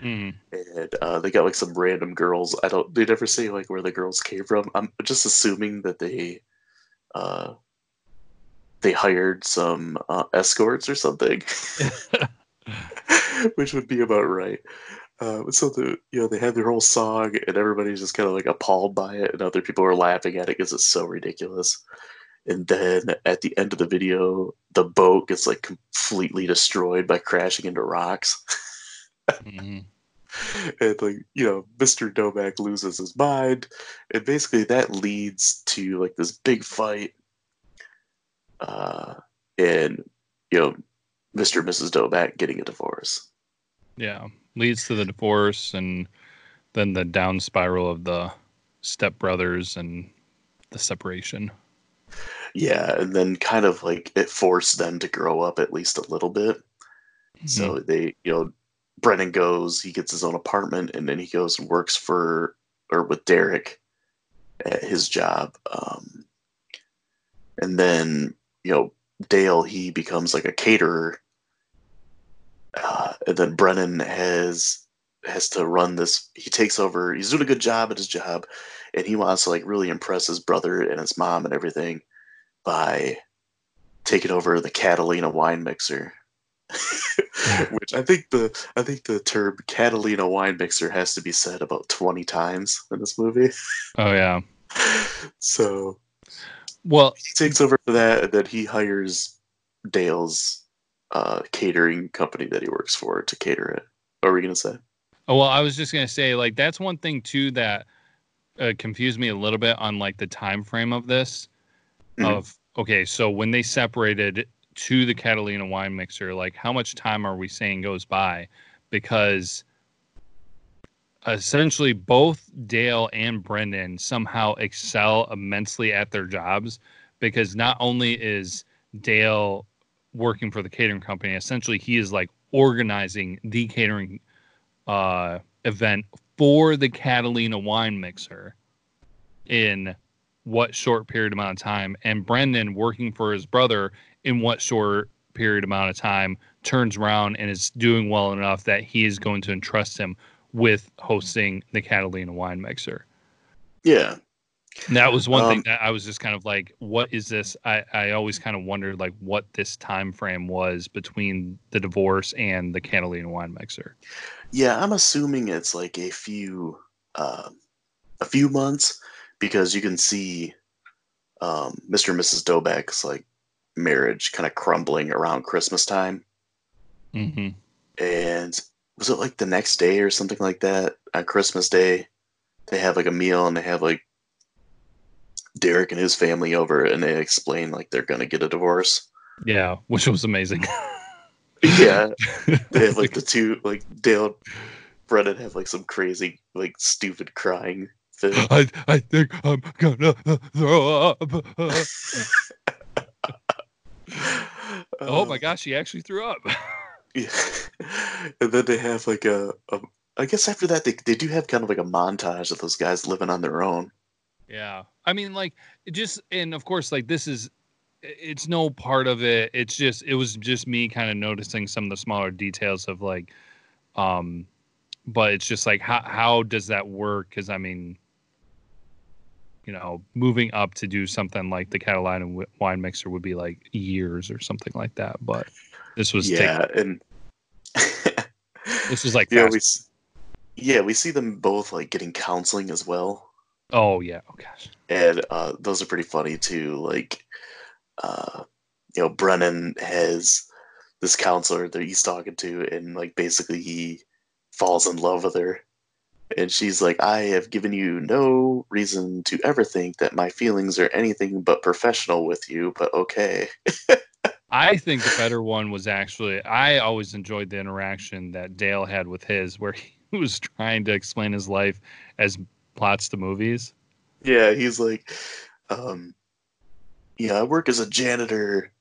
Mm. And uh, they got like some random girls. I don't. They never say like where the girls came from. I'm just assuming that they, uh, they hired some uh, escorts or something, which would be about right. Uh, so the you know they had their whole song and everybody's just kind of like appalled by it, and other people are laughing at it because it's so ridiculous. And then at the end of the video, the boat gets like completely destroyed by crashing into rocks. mm-hmm. And like, you know, Mr. Doback loses his mind. And basically that leads to like this big fight. Uh and you know, Mr. and Mrs. Doback getting a divorce. Yeah. Leads to the divorce and then the down spiral of the stepbrothers and the separation. Yeah, and then kind of like it forced them to grow up at least a little bit. Mm-hmm. So they, you know, Brennan goes, he gets his own apartment, and then he goes and works for or with Derek at his job. Um, and then, you know, Dale, he becomes like a caterer. Uh, and then Brennan has has to run this. He takes over. He's doing a good job at his job, and he wants to like really impress his brother and his mom and everything by taking over the Catalina wine mixer. Which I think the I think the term Catalina wine mixer has to be said about twenty times in this movie. Oh yeah. So well he takes over for that and then he hires Dale's uh, catering company that he works for to cater it. What were we gonna say? Oh well, I was just gonna say like that's one thing too that uh, confused me a little bit on like the time frame of this. Mm-hmm. Of okay, so when they separated to the Catalina wine mixer, like how much time are we saying goes by? Because essentially both Dale and Brendan somehow excel immensely at their jobs because not only is Dale working for the catering company, essentially he is like organizing the catering uh, event for the Catalina wine mixer in what short period amount of time and Brendan working for his brother in what short period amount of time turns around and is doing well enough that he is going to entrust him with hosting the Catalina wine mixer. Yeah. That was one um, thing that I was just kind of like, what is this? I, I always kind of wondered like what this time frame was between the divorce and the Catalina wine mixer. Yeah, I'm assuming it's like a few uh, a few months because you can see um, Mr. and Mrs. Doback's like marriage kind of crumbling around Christmas time. Mm-hmm. And was it like the next day or something like that on Christmas Day? They have like a meal and they have like Derek and his family over and they explain like they're gonna get a divorce. Yeah, which was amazing. yeah, they have like the two like Dale Brennan have like some crazy like stupid crying thing. I I think I'm gonna throw up. oh my um, gosh, he actually threw up. Yeah. and then they have like a, a I guess after that they they do have kind of like a montage of those guys living on their own. Yeah. I mean, like, it just, and of course, like, this is, it's no part of it. It's just, it was just me kind of noticing some of the smaller details of like, um, but it's just like, how, how does that work? Cause I mean, you know, moving up to do something like the Catalina wi- wine mixer would be like years or something like that. But this was, yeah, and this was like, yeah, fast- we yeah we see them both like getting counseling as well. Oh yeah. Oh gosh. and uh, those are pretty funny too. Like, uh, you know, Brennan has this counselor that he's talking to, and like basically he falls in love with her, and she's like, "I have given you no reason to ever think that my feelings are anything but professional with you, but okay." I think the better one was actually I always enjoyed the interaction that Dale had with his where he was trying to explain his life as plots to movies. Yeah, he's like, um, yeah, I work as a janitor,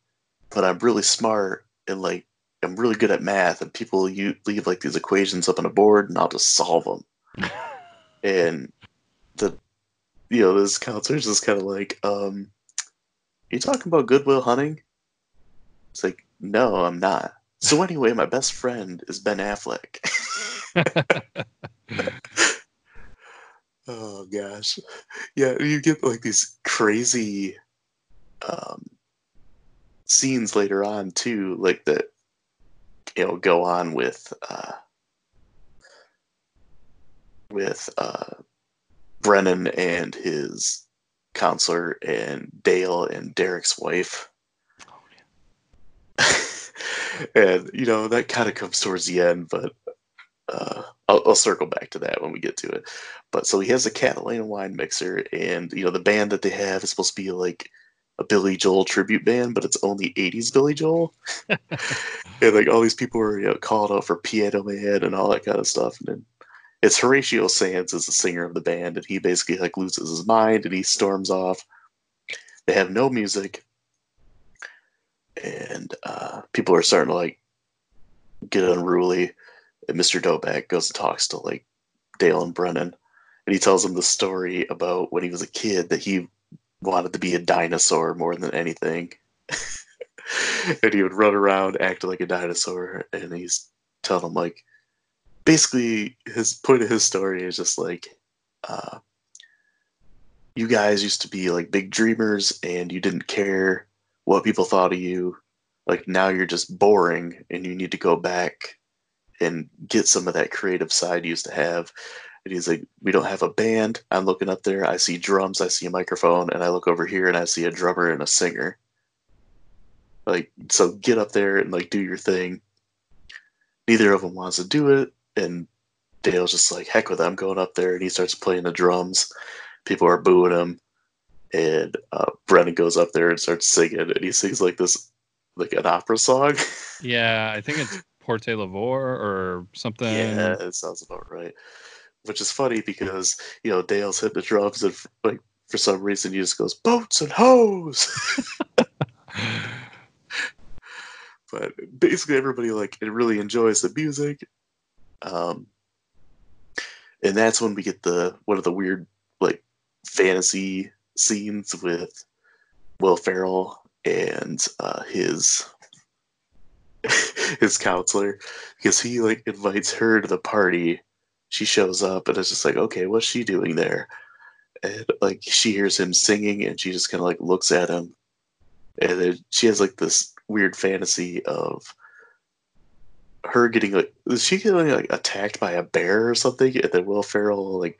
but I'm really smart and like I'm really good at math. And people you leave like these equations up on a board, and I'll just solve them. and the, you know, this counselor's just kind of like, um, you talking about Good Will Hunting? It's like, no, I'm not. So anyway, my best friend is Ben Affleck. Oh gosh, yeah, you get like these crazy um, scenes later on too, like that you know go on with uh, with uh, Brennan and his counselor and Dale and Derek's wife. and you know that kind of comes towards the end, but uh, I'll, I'll circle back to that when we get to it. But so he has a Catalina wine mixer, and you know the band that they have is supposed to be like a Billy Joel tribute band, but it's only '80s Billy Joel, and like all these people are you know, called out for Piano Man and all that kind of stuff, and then it's Horatio Sanz is the singer of the band, and he basically like loses his mind and he storms off. They have no music, and uh, people are starting to like get unruly. And Mr. Doback goes and talks to like Dale and Brennan, and he tells them the story about when he was a kid that he wanted to be a dinosaur more than anything. and he would run around acting like a dinosaur, and he's telling them like basically his point of his story is just like uh, you guys used to be like big dreamers and you didn't care what people thought of you like now you're just boring and you need to go back and get some of that creative side you used to have. And he's like we don't have a band. I'm looking up there. I see drums i see a microphone and i look over here and i see a drummer and a singer. Like so get up there and like do your thing. Neither of them wants to do it and dale's just like heck with it. I'm going up there. And he starts playing the drums. People are booing him. And uh, brennan goes up there and starts singing. And he sings like this like an opera song. Yeah, I think it's Por ti volaré or something. Yeah, it sounds about right. Which is funny because you know Dale's hit the drums and like for some reason he just goes boats and hoes. but basically everybody like it really enjoys the music. Um, and that's when we get the one of the weird like fantasy scenes with Will Ferrell and uh, his his counselor because he like invites her to the party. She shows up and it's just like, okay, what's she doing there? And like she hears him singing and she just kind of like looks at him, and then she has like this weird fantasy of her getting like is she getting like attacked by a bear or something? And then Will Ferrell like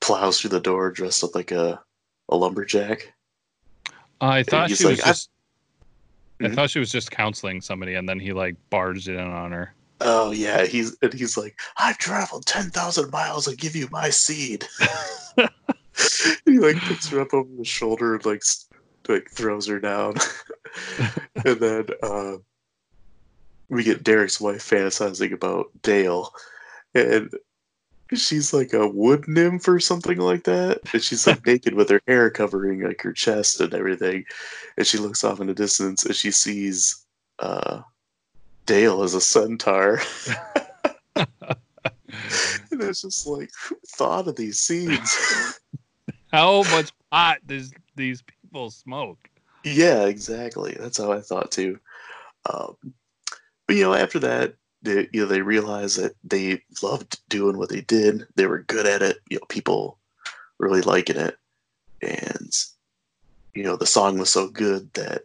plows through the door dressed up like a a lumberjack. I thought she was like, I- just. I Mhm. thought she was just counseling somebody, and then he like barged in on her. Oh yeah, he's and he's like, I've traveled ten thousand miles and give you my seed. he like picks her up over the shoulder and like like throws her down, and then uh, we get Derek's wife fantasizing about Dale, and she's like a wood nymph or something like that, and she's like naked with her hair covering like her chest and everything, and she looks off in the distance and she sees uh, Dale as a centaur. and it's just like, who thought of these scenes? How much pot does these people smoke? Yeah, exactly. That's how I thought too. Um, but you know, after that, they, you know, they realized that they loved doing what they did. They were good at it. You know, people really liking it, and you know, the song was so good that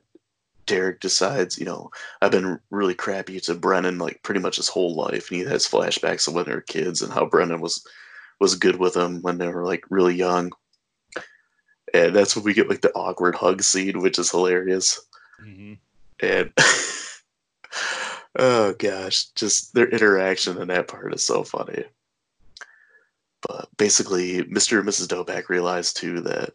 Derek decides, you know, I've been really crappy to Brennan like pretty much his whole life, and he has flashbacks of when they were kids and how Brennan was was good with them when they were like really young. And that's when we get like the awkward hug scene, which is hilarious. Mm-hmm. And oh gosh, just their interaction in that part is so funny. But basically, Mr. and Mrs. Doback realize too that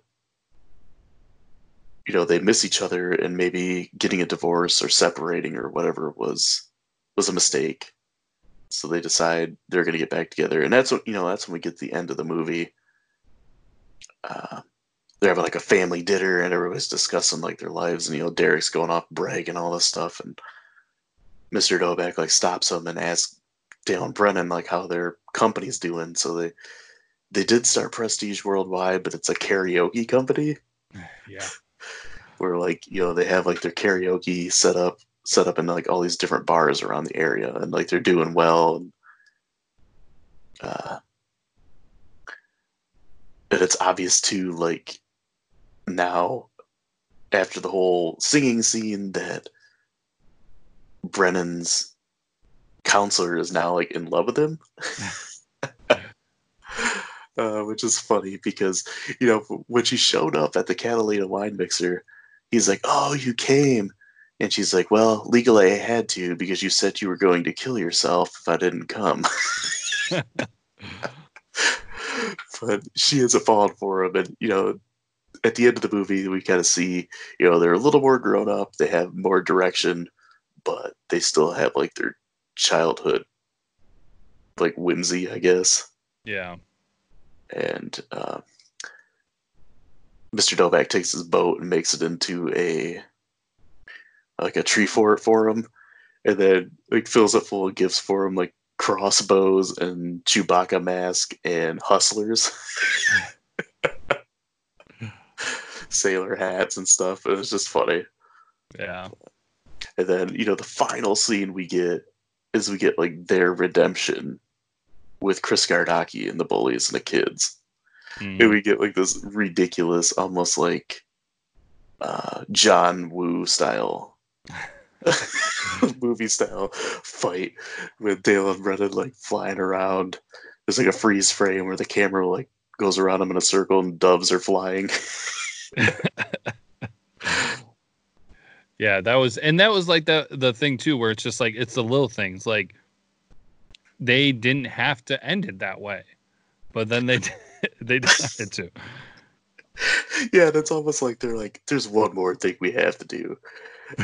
you know they miss each other and maybe getting a divorce or separating or whatever was was a mistake so they decide they're going to get back together and that's what you know that's when we get the end of the movie uh, they're having like a family dinner and everybody's discussing like their lives and you know derek's going off bragging all this stuff and mr doback like stops them and asks dale and brennan like how their company's doing. So they they did start prestige worldwide but it's a karaoke company. Yeah. where like you know they have like their karaoke set up set up in like all these different bars around the area and like they're doing well. And uh and it's obvious too like now after the whole singing scene that brennan's counselor is now like in love with him. Uh, which is funny because you know when she showed up at the catalina wine mixer he's like oh you came. And she's like well legally i had to because you said you were going to kill yourself if i didn't come. But she hasn't fallen for him. And you know at the end of the movie we kind of see you know they're a little more grown up. They have more direction but they still have like their childhood like whimsy i guess Yeah. and uh, Mr. Doback takes his boat and makes it into a like a tree fort for him, and then like fills it full of gifts for him, like crossbows and Chewbacca mask and hustlers, sailor hats and stuff. It was just funny. Yeah. And then you know the final scene we get is we get like their redemption with Chris Gardocki and the bullies and the kids. Mm. And we get like this ridiculous, almost like uh, John Woo style movie style fight with Dale and Brennan like flying around. There's like a freeze frame where the camera like goes around them in a circle and doves are flying. Yeah, that was and that was like the the thing too where it's just like it's the little things like they didn't have to end it that way. But then they they decided to. yeah, that's almost like they're like, there's one more thing we have to do.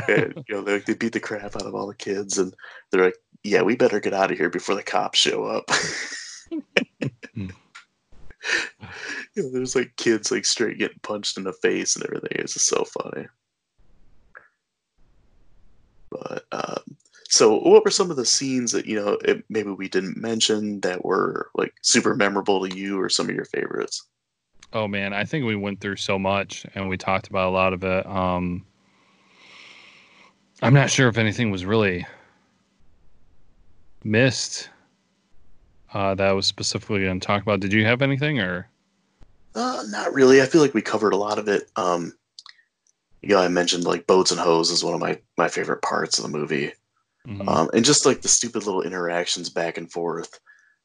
And you know, they, they beat the crap out of all the kids, and they're like, yeah, we better get out of here before the cops show up. Hmm. you know, there's like kids like straight getting punched in the face and everything. It's just so funny. But um, so, what were some of the scenes that you know it, maybe we didn't mention that were like super memorable to you, or some of your favorites? Oh man, I think we went through so much and we talked about a lot of it. Um I'm not sure if anything was really missed uh, that I was specifically going to talk about. Did you have anything or? Uh, not really. I feel like we covered a lot of it. Um, you know, I mentioned like boats and hoes is one of my my favorite parts of the movie, Mhm. um, and just like the stupid little interactions back and forth.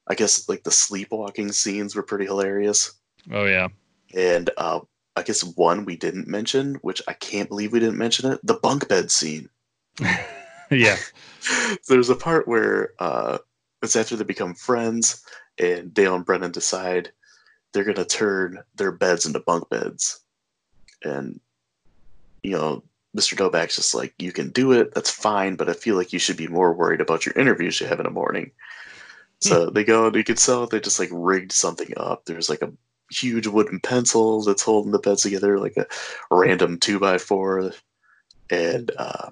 I guess like the sleepwalking scenes were pretty hilarious, oh yeah. and uh, I guess one we didn't mention, which I can't believe we didn't mention it, the bunk bed scene. yeah. There's a part where uh, it's after they become friends, and Dale and Brennan decide they're gonna turn their beds into bunk beds, and you know Mr. Doback's just like, you can do it, that's fine, but I feel like you should be more worried about your interviews you have in the morning. So they go and you can tell they just like rigged something up. There's like a huge wooden pencil that's holding the bed together, like a random two by four, and uh,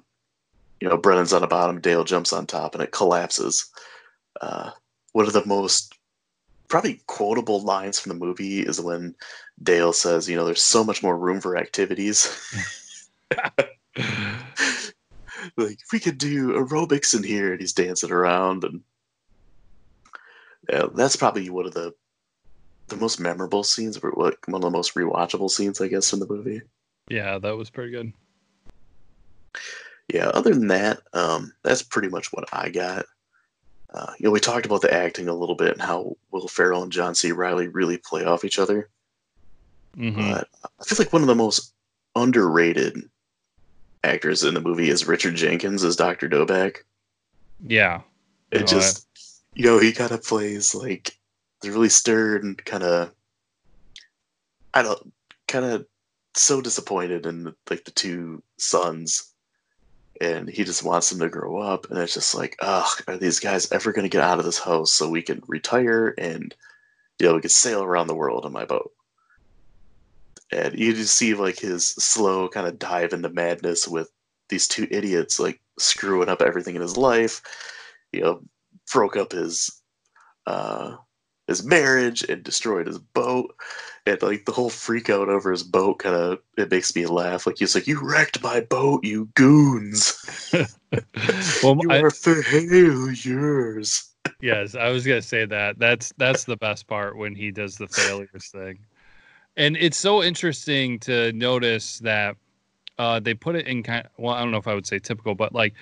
you know Brennan's on the bottom, Dale jumps on top, and it collapses. Uh, one of the most probably quotable lines from the movie is when Dale says, "You know, there's so much more room for activities." like we could do aerobics in here, and he's dancing around, and yeah, that's probably one of the the most memorable scenes, or like one of the most rewatchable scenes, I guess, in the movie. Yeah, that was pretty good. Yeah, other than that, um, that's pretty much what I got. Uh, you know, we talked about the acting a little bit and how Will Ferrell and John C. Reilly really play off each other. Mm-hmm. But I feel like one of the most underrated actors in the movie is Richard Jenkins as Dr. Doback. Yeah. It No, just, you know, he kind of plays like the really stern, kind of, I don't, kind of so disappointed in like the two sons. And he just wants them to grow up. And it's just like, ugh, are these guys ever going to get out of this house so we can retire and, you know, we can sail around the world on my boat? And you just see like his slow kind of dive into madness with these two idiots like screwing up everything in his life. You know, broke up his uh his marriage and destroyed his boat. And like the whole freak out over his boat kind of it makes me laugh. Like he's like, You wrecked my boat, you goons. well, you I- are failures. yes, I was gonna say that. That's that's the best part when he does the failures thing, and it's so interesting to notice that uh, they put it in kind. well, I don't know if I would say typical, but like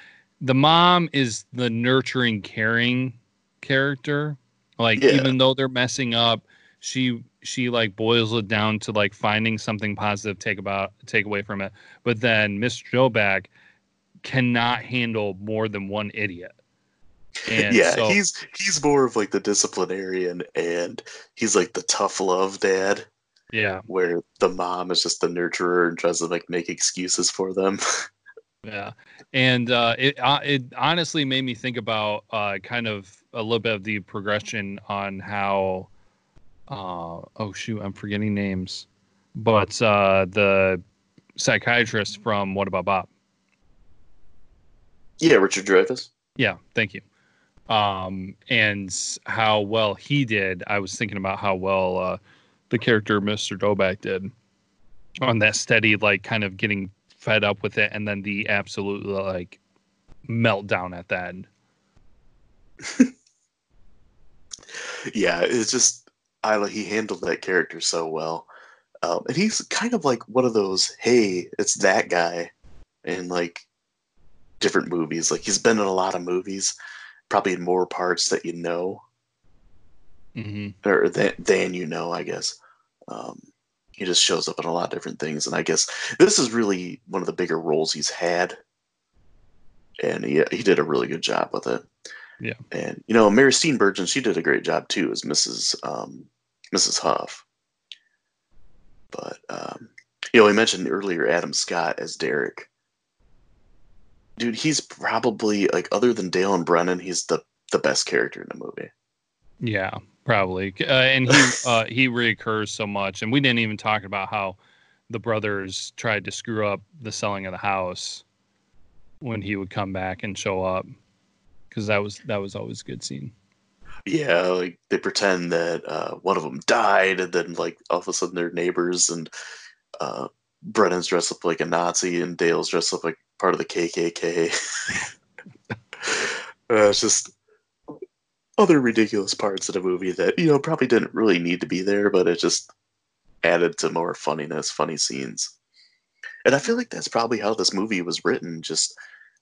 the mom is the nurturing, caring character. Like Yeah. even though they're messing up, she she like boils it down to like finding something positive take about take away from it. But then Miss Doback cannot handle more than one idiot. And yeah, so- he's he's more of like the disciplinarian and he's like the tough love dad. Yeah. Where the mom is just the nurturer and tries to like make excuses for them. Yeah, and uh, it uh, it honestly made me think about uh, kind of a little bit of the progression on how. Uh, oh shoot, I'm forgetting names, but uh, the psychiatrist from What About Bob? yeah, Richard Dreyfuss. Yeah, thank you. Um, and how well he did. I was thinking about how well uh, the character Mr. Doback did on that steady, like kind of getting fed up with it, and then the absolute like meltdown at the end. Yeah, it's just I he handled that character so well. Um, and he's kind of like one of those, hey, it's that guy in like different movies. Like he's been in a lot of movies, probably in more parts that you know. Mm-hmm. or than, than you know, I guess. Um, he just shows up in a lot of different things, and I guess this is really one of the bigger roles he's had, and he he did a really good job with it. Yeah. And you know, Mary Steenburgen, she did a great job too as Mrs. Um, Mrs. Huff. But um, you know, we mentioned earlier Adam Scott as Derek. Dude, he's probably like other than Dale and Brennan, he's the the best character in the movie. Yeah, probably. Uh, and he uh, he reoccurs so much, and we didn't even talk about how the brothers tried to screw up the selling of the house when he would come back and show up, because that was that was always a good scene. Yeah, like they pretend that uh, one of them died, and then like all of a sudden they're neighbors, and uh, Brennan's dressed up like a Nazi, and Dale's dressed up like part of the KKK. uh, it's just other ridiculous parts of the movie that you know probably didn't really need to be there, but it just added to more funniness, funny scenes. And I feel like that's probably how this movie was written. Just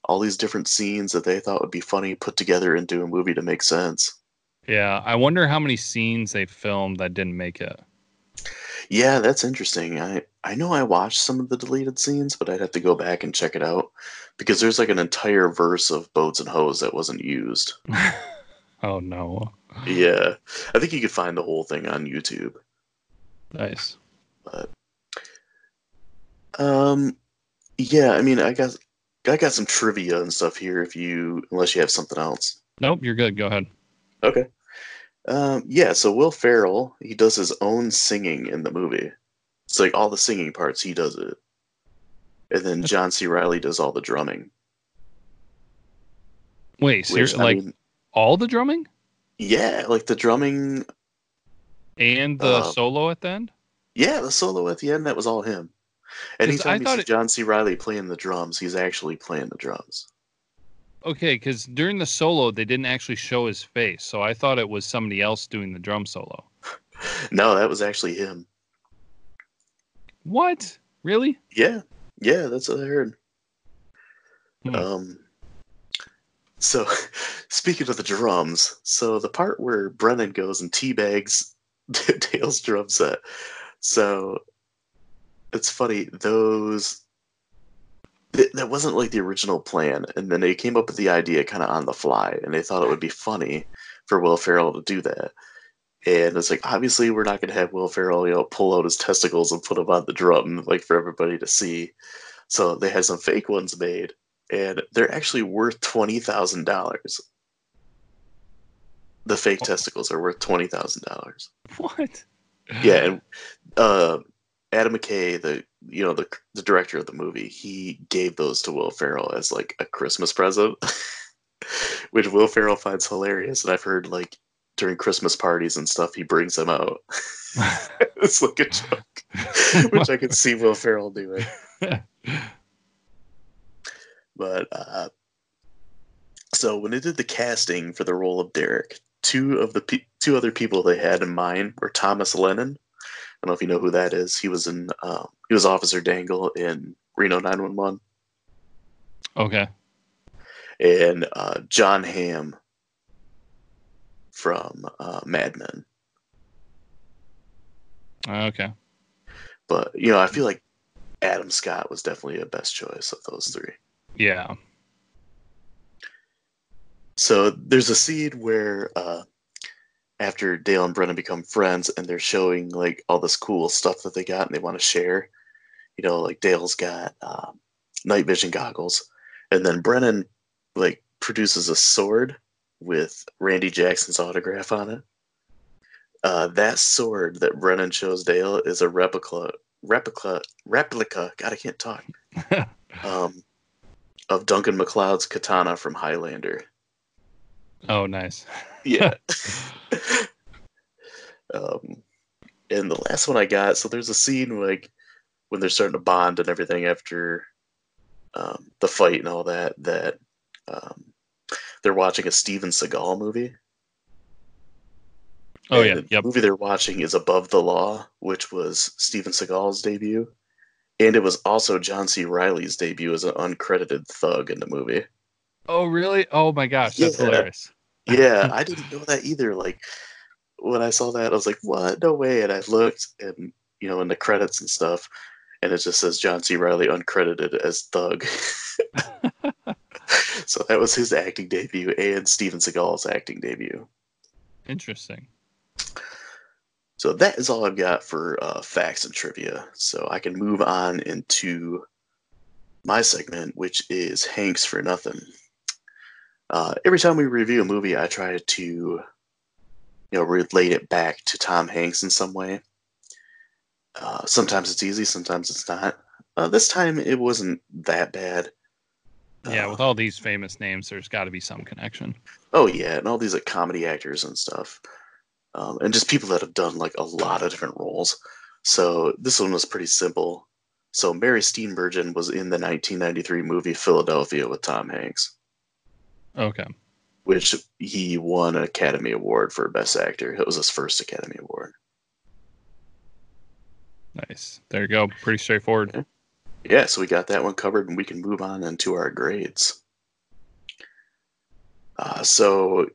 all these different scenes that they thought would be funny put together into a movie to make sense. Yeah, I wonder how many scenes they filmed that didn't make it. Yeah, that's interesting. I I know I watched some of the deleted scenes, but I'd have to go back and check it out because there's like an entire verse of boats and hoes that wasn't used. Oh no. Yeah, I think you could find the whole thing on YouTube. Nice. But um, Yeah, I mean, I got I got some trivia and stuff here. If you unless you have something else. Nope, you're good. Go ahead. Okay. Um, yeah, so Will Ferrell he does his own singing in the movie. It's like all the singing parts he does it, and then John C. Reilly does all the drumming. Wait, seriously, like mean, all the drumming? Yeah, like the drumming and the uh, solo at the end. Yeah, the solo at the end that was all him. Anytime you see it... John C. Reilly playing the drums, he's actually playing the drums. Okay, because during the solo they didn't actually show his face, so I thought it was somebody else doing the drum solo. no, that was actually him. What? Really? Yeah, yeah, that's what I heard. Hmm. Um. So, speaking of the drums, so the part where Brennan goes and teabags Dale's drum set. So it's funny those th- that wasn't like the original plan, and then they came up with the idea kind of on the fly, and they thought it would be funny for Will Ferrell to do that. And it's like obviously we're not going to have Will Ferrell, you know, pull out his testicles and put them on the drum like for everybody to see. So they had some fake ones made, and they're actually worth twenty thousand dollars. The fake testicles are worth twenty thousand dollars. What? Yeah, and uh, Adam McKay, the you know the the director of the movie, he gave those to Will Ferrell as like a Christmas present, which Will Ferrell finds hilarious. And I've heard like during Christmas parties and stuff, he brings them out. it's like a joke, which I could see Will Ferrell doing. but uh, so when they did the casting for the role of Derek, two of the pe- two other people they had in mind were Thomas Lennon I don't know if you know who that is. He was in uh, he was Officer Dangle in Reno 911. Okay. And uh, Jon Hamm from uh, Mad Men. Okay. But you know, I feel like Adam Scott was definitely a best choice of those three. Yeah. So there's a scene where uh, after Dale and Brennan become friends and they're showing like all this cool stuff that they got and they want to share. You know, like Dale's got um, night vision goggles, and then Brennan like produces a sword with Randy Jackson's autograph on it. Uh, that sword that Brennan shows Dale is a replica, replica, replica. God, I can't talk. um, of Duncan MacLeod's katana from Highlander. Oh, nice. yeah. um, and the last one I got, so there's a scene like when they're starting to bond and everything after um, the fight and all that. That um, they're watching a Steven Seagal movie. Oh and yeah, the yep. movie they're watching is Above the Law, which was Steven Seagal's debut, and it was also John C. Reilly's debut as an uncredited thug in the movie. Oh really? Oh my gosh, that's yeah. hilarious yeah, I didn't know that either. Like when I saw that, I was like, "What? No way!" And I looked, and you know, in the credits and stuff, and it just says John C. Reilly uncredited as Thug. so that was his acting debut and Steven Seagal's acting debut. Interesting. So that is all I've got for uh, facts and trivia. So I can move on into my segment, which is Hanks for Nothing uh, every time we review a movie, I try to, you know, relate it back to Tom Hanks in some way. Uh, sometimes it's easy, sometimes it's not. Uh, this time it wasn't that bad. Yeah, with all these famous names, there's got to be some connection. Oh yeah, and all these like comedy actors and stuff, um, and just people that have done like a lot of different roles. So this one was pretty simple. So Mary Steenburgen was in the 1993 movie Philadelphia with Tom Hanks. Okay. Which he won an Academy Award for Best Actor. It was his first Academy Award. Nice. There you go. Pretty straightforward. Yeah. yeah, so we got that one covered, and we can move on into our grades. Uh, so,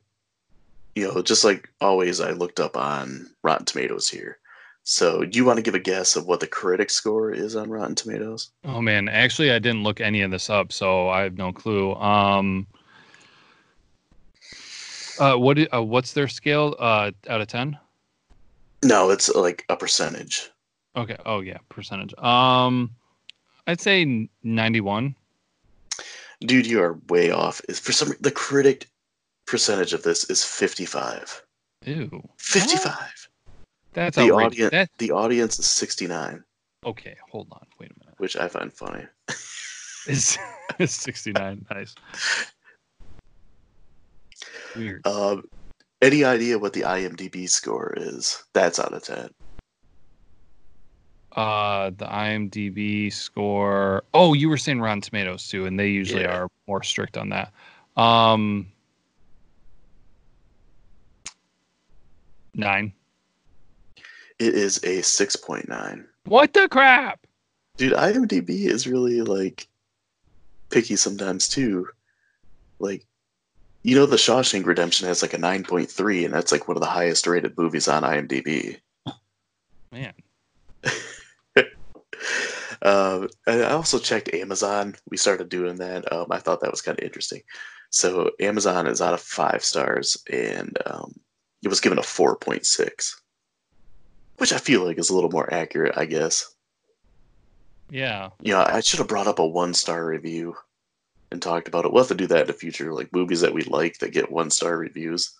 you know, just like always, I looked up on Rotten Tomatoes here. So, do you want to give a guess of what the critic score is on Rotten Tomatoes? Oh man, actually, I didn't look any of this up, so I have no clue. Um, uh, what uh, what's their scale uh, out of ten? No, it's like a percentage. Okay. Oh yeah, percentage. Um, I'd say 91. Dude, you are way off. Is for some the critic percentage of this is 55. Ew. 55. That's the outrageous. audience That, the audience is 69, okay, hold on. Wait a minute. which I find funny. It's, it's 69. Nice. Weird. Um, any idea what the IMDb score is? That's out of 10. Uh, the IMDb score. Oh, you were saying Rotten Tomatoes too, and they usually Yeah. are more strict on that. Um, nine. It is a 6.9. What the crap? Dude, IMDb is really like picky sometimes too. Like, you know, The Shawshank Redemption has like a 9.3, and that's like one of the highest rated movies on IMDb. Man. And I also checked Amazon. We started doing that. Um, I thought that was kind of interesting. So Amazon is out of five stars, and um, it was given a 4.6, which I feel like is a little more accurate, I guess. Yeah. Yeah, I should have brought up a one star review and talked about it. We'll have to do that in the future, like movies that we like that get one star reviews.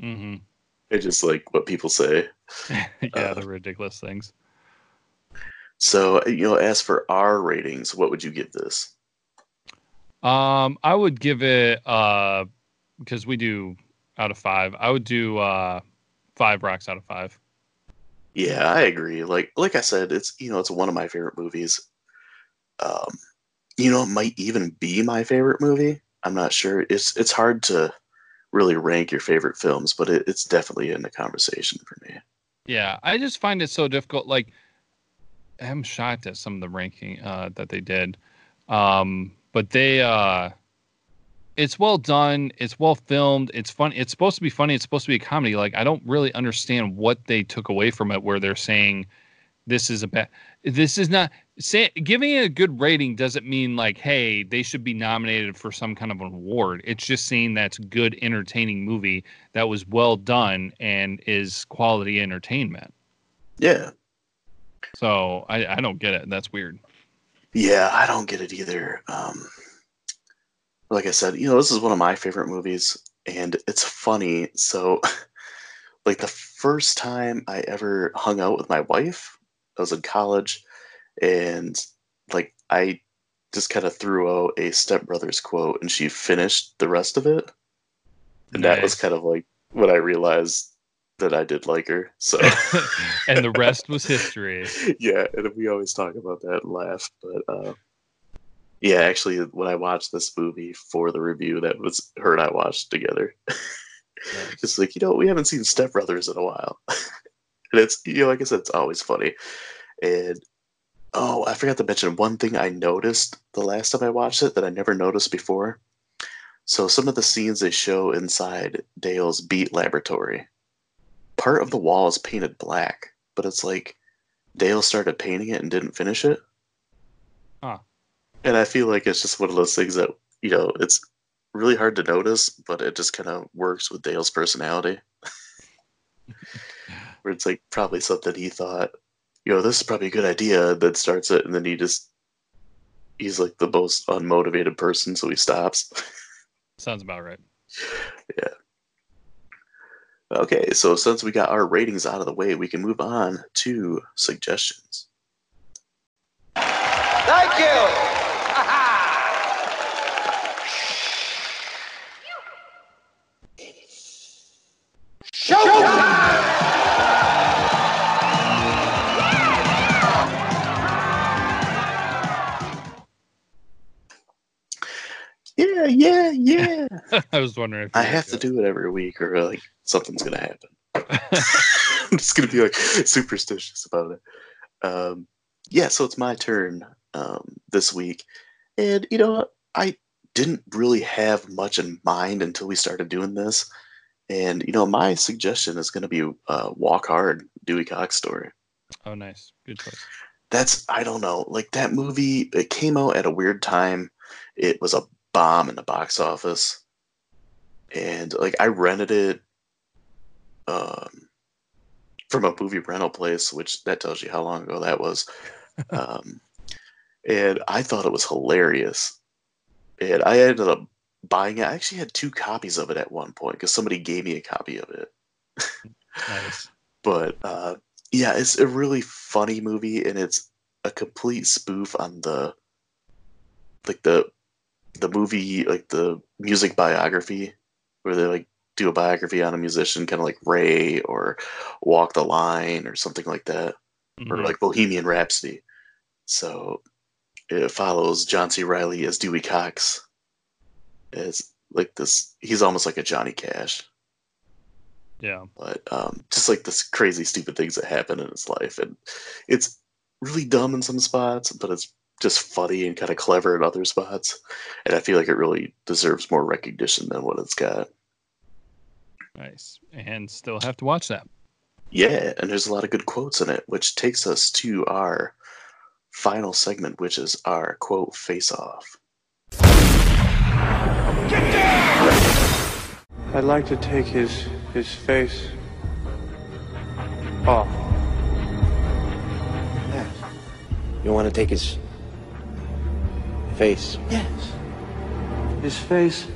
Mm-hmm. It's just like what people say. yeah, Uh, the ridiculous things. So, you know, as for our ratings, what would you give this? Um, I would give it uh because we do out of five. I would do uh five rocks out of five. Yeah, I agree. Like like I said, it's you know, it's one of my favorite movies. Um, you know, it might even be my favorite movie. I'm not sure. It's it's hard to really rank your favorite films, but it, it's definitely in the conversation for me. Yeah, I just find it so difficult. Like, I'm shocked at some of the ranking uh, that they did, um, but they, uh, it's well done. It's well filmed. It's fun. It's supposed to be funny. It's supposed to be a comedy. Like, I don't really understand what they took away from it, where they're saying this is a bad. This is not say giving it a good rating doesn't mean like, hey, they should be nominated for some kind of an award. It's just saying that's good, entertaining movie that was well done and is quality entertainment. Yeah. So I, I don't get it. That's weird. Yeah, I don't get it either. Um, like I said, you know, this is one of my favorite movies, and it's funny. So, like the first time I ever hung out with my wife, I was in college, and like I just kind of threw out a Step Brothers quote, and she finished the rest of it, and that was kind of like when I realized that I did like her. So. and the rest was history. yeah, and we always talk about that and laugh. But uh, yeah, actually, when I watched this movie for the review, that was her and I watched together. it's like you know we haven't seen Step Brothers in a while, and it's you know like I said, it's always funny. And oh, I forgot to mention one thing I noticed the last time I watched it that I never noticed before. So some of the scenes they show inside Dale's beat laboratory, part of the wall is painted black, but it's like Dale started painting it and didn't finish it. Huh. And I feel like it's just one of those things that, you know, it's really hard to notice, but it just kind of works with Dale's personality. Where it's like probably something he thought, you know, this is probably a good idea, then starts it, and then he just, he's like the most unmotivated person, so he stops. Sounds about right. Yeah. Okay, so since we got our ratings out of the way, we can move on to suggestions. Thank you. Yeah, yeah, yeah. I was wondering if I have to do it every week, or like something's gonna happen. I'm just gonna be like superstitious about it. Um, yeah, so it's my turn um, this week, and you know? I didn't really have much in mind until we started doing this, and you know my suggestion is gonna be uh, "Walk Hard," Dewey Cox story. Oh, nice. Good choice. That's I don't know, like that movie. It came out at a weird time. It was a bomb in the box office, and like I rented it um, from a movie rental place, which that tells you how long ago that was. um, and I thought it was hilarious. And I ended up buying it. I actually had two copies of it at one point because somebody gave me a copy of it. Nice. but uh, yeah, it's a really funny movie, and it's a complete spoof on the like the the movie like the music biography where they like do a biography on a musician, kind of like Ray or Walk the Line or something like that, or Mhm. like Bohemian Rhapsody. So it follows John C. Reilly as Dewey Cox as like this. He's almost like a Johnny Cash, Yeah. but um, just like this crazy, stupid things that happen in his life, and it's really dumb in some spots, but it's just funny and kind of clever in other spots. And I feel like it really deserves more recognition than what it's got. Nice. And still have to watch that. Yeah, and there's a lot of good quotes in it, which takes us to our final segment, which is our quote face off. I'd like to take his his face off. Yes. You want to take his face? Yes. His face.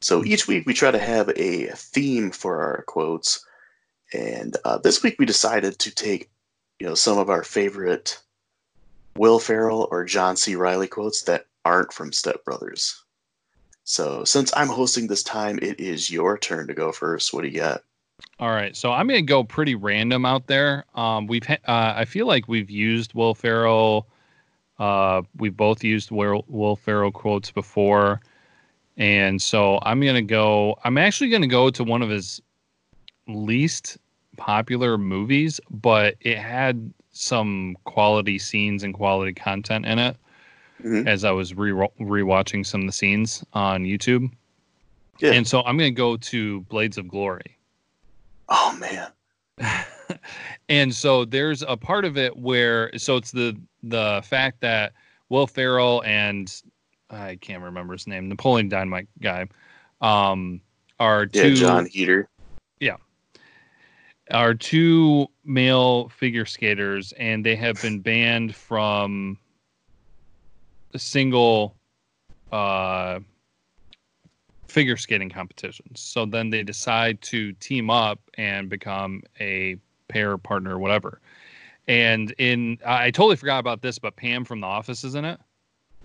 So each week we try to have a theme for our quotes, and uh, this week we decided to take, you know, some of our favorite Will Ferrell or John C. Reilly quotes that aren't from Step Brothers. So since I'm hosting this time, it is your turn to go first. What do you got? All right, so I'm gonna go pretty random out there. Um, we've ha- uh, I feel like we've used Will Ferrell. Uh, we've both used Will, Ferrell quotes before, and so I'm gonna go. I'm actually gonna go to one of his least popular movies, but it had some quality scenes and quality content in it. As I was re rewatching some of the scenes on YouTube, Yeah. and so I'm gonna go to Blades of Glory. Oh man. and so there's a part of it where so it's the the fact that Will Ferrell and I can't remember his name, Napoleon Dynamite guy, um, are Yeah, two Jon Heder. yeah are two male figure skaters, and they have been banned from a single uh figure skating competitions. So then they decide to team up and become a pair partner whatever. And in I totally forgot about this, but Pam from The Office is in it.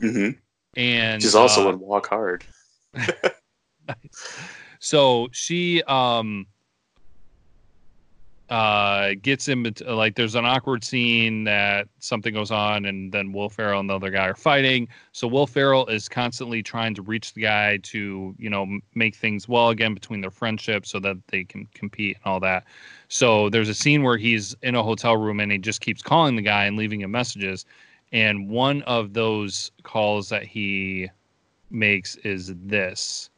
Mm-hmm. And She's also uh, in Walk Hard. so she um uh gets in like there's an awkward scene that something goes on and then Will Ferrell and the other guy are fighting. So Will Ferrell is constantly trying to reach the guy to you know make things well again between their friendship so that they can compete and all that. So there's a scene where he's in a hotel room and he just keeps calling the guy and leaving him messages. And one of those calls that he makes is this.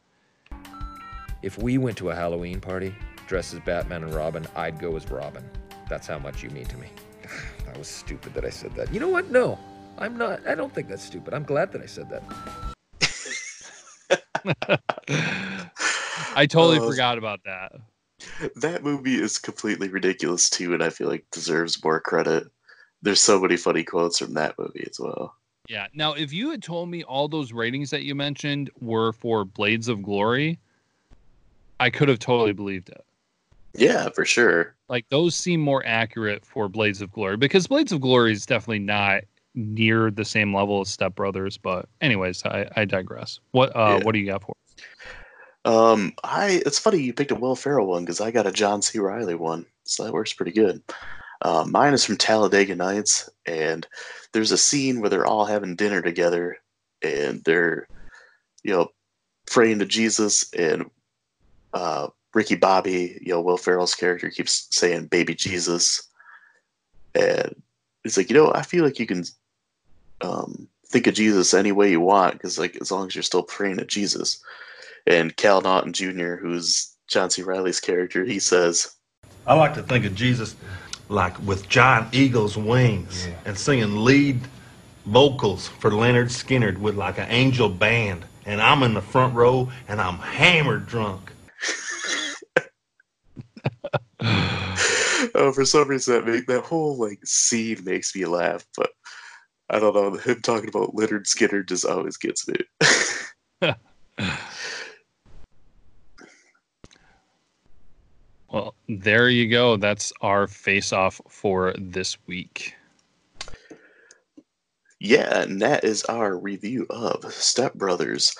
If we went to a Halloween party dressed as Batman and Robin, I'd go as Robin. That's how much you mean to me. that was stupid that I said that. You know what? No, I'm not. I don't think that's stupid. I'm glad that I said that. I totally Oh. forgot about that. That movie is completely ridiculous too, and I feel like deserves more credit. There's so many funny quotes from that movie as well. Yeah. Now, if you had told me all those ratings that you mentioned were for Blades of Glory, I could have totally believed it. Yeah, for sure. Like those seem more accurate for Blades of Glory because Blades of Glory is definitely not near the same level as Step Brothers. But anyways, I, I digress. What uh Yeah. what do you got for? Um, I it's funny you picked a Will Ferrell one because I got a John C. Reilly one, so that works pretty good. Uh, mine is from Talladega Nights, and there's a scene where they're all having dinner together, and they're, you know, praying to Jesus, and uh, Ricky Bobby, you know, Will Ferrell's character keeps saying "Baby Jesus," and he's like, you know, I feel like you can um, think of Jesus any way you want, because like as long as you're still praying to Jesus. And Cal Naughton Jr., who's John C. Reilly's character, he says, I like to think of Jesus like with giant eagle's wings and singing lead vocals for Lynyrd Skynyrd with like an angel band. And I'm in the front row and I'm hammered drunk. Oh, for some reason that make, that whole like scene makes me laugh, but I don't know. Him talking about Lynyrd Skynyrd just always gets me. Well, there you go. That's our face off for this week. Yeah, and that is our review of Step Brothers.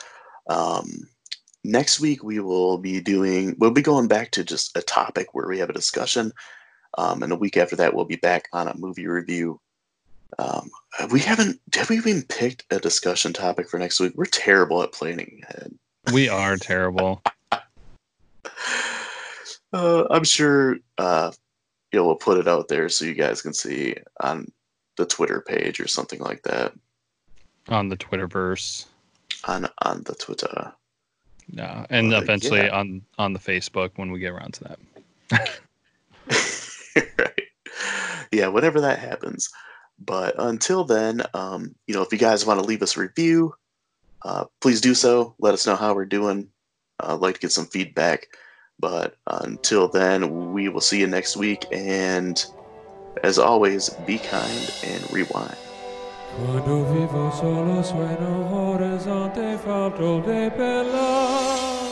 Um, next week we will be doing we'll be going back to just a topic where we have a discussion. Um, and a week after that we'll be back on a movie review. Um, we haven't have we even picked a discussion topic for next week? We're terrible at planning ahead. We are terrible. Uh, I'm sure uh, you know we'll put it out there so you guys can see on the Twitter page or something like that. On the Twitterverse. On on the Twitter. No, and Uh, eventually yeah. on on the Facebook when we get around to that. Yeah, whenever that happens. But until then, um, you know, if you guys want to leave us a review, uh, please do so. Let us know how we're doing. Uh, I'd like to get some feedback. But until then, we will see you next week. And as always, be kind and rewind. Quando vivo solo sueno horizonte falto de palabras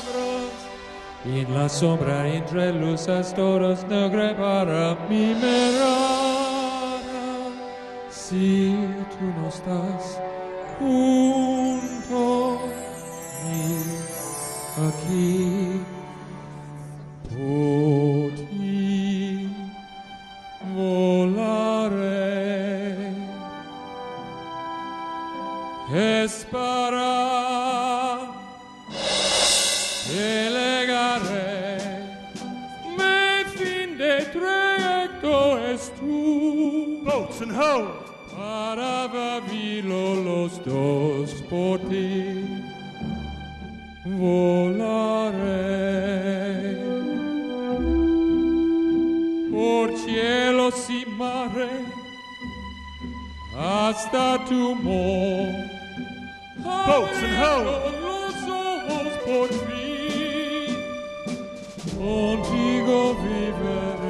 la sombra entre luces todas negras para mi mirada si tú no estás junto a mí aquí por ti volaré es para llegaré. Mi fin de trayecto es tú. Boats and ho. Para vivirlo los dos por ti. Volaré por cielos y mares hasta tu. Boats and ho. Los ojos por fin, contigo vive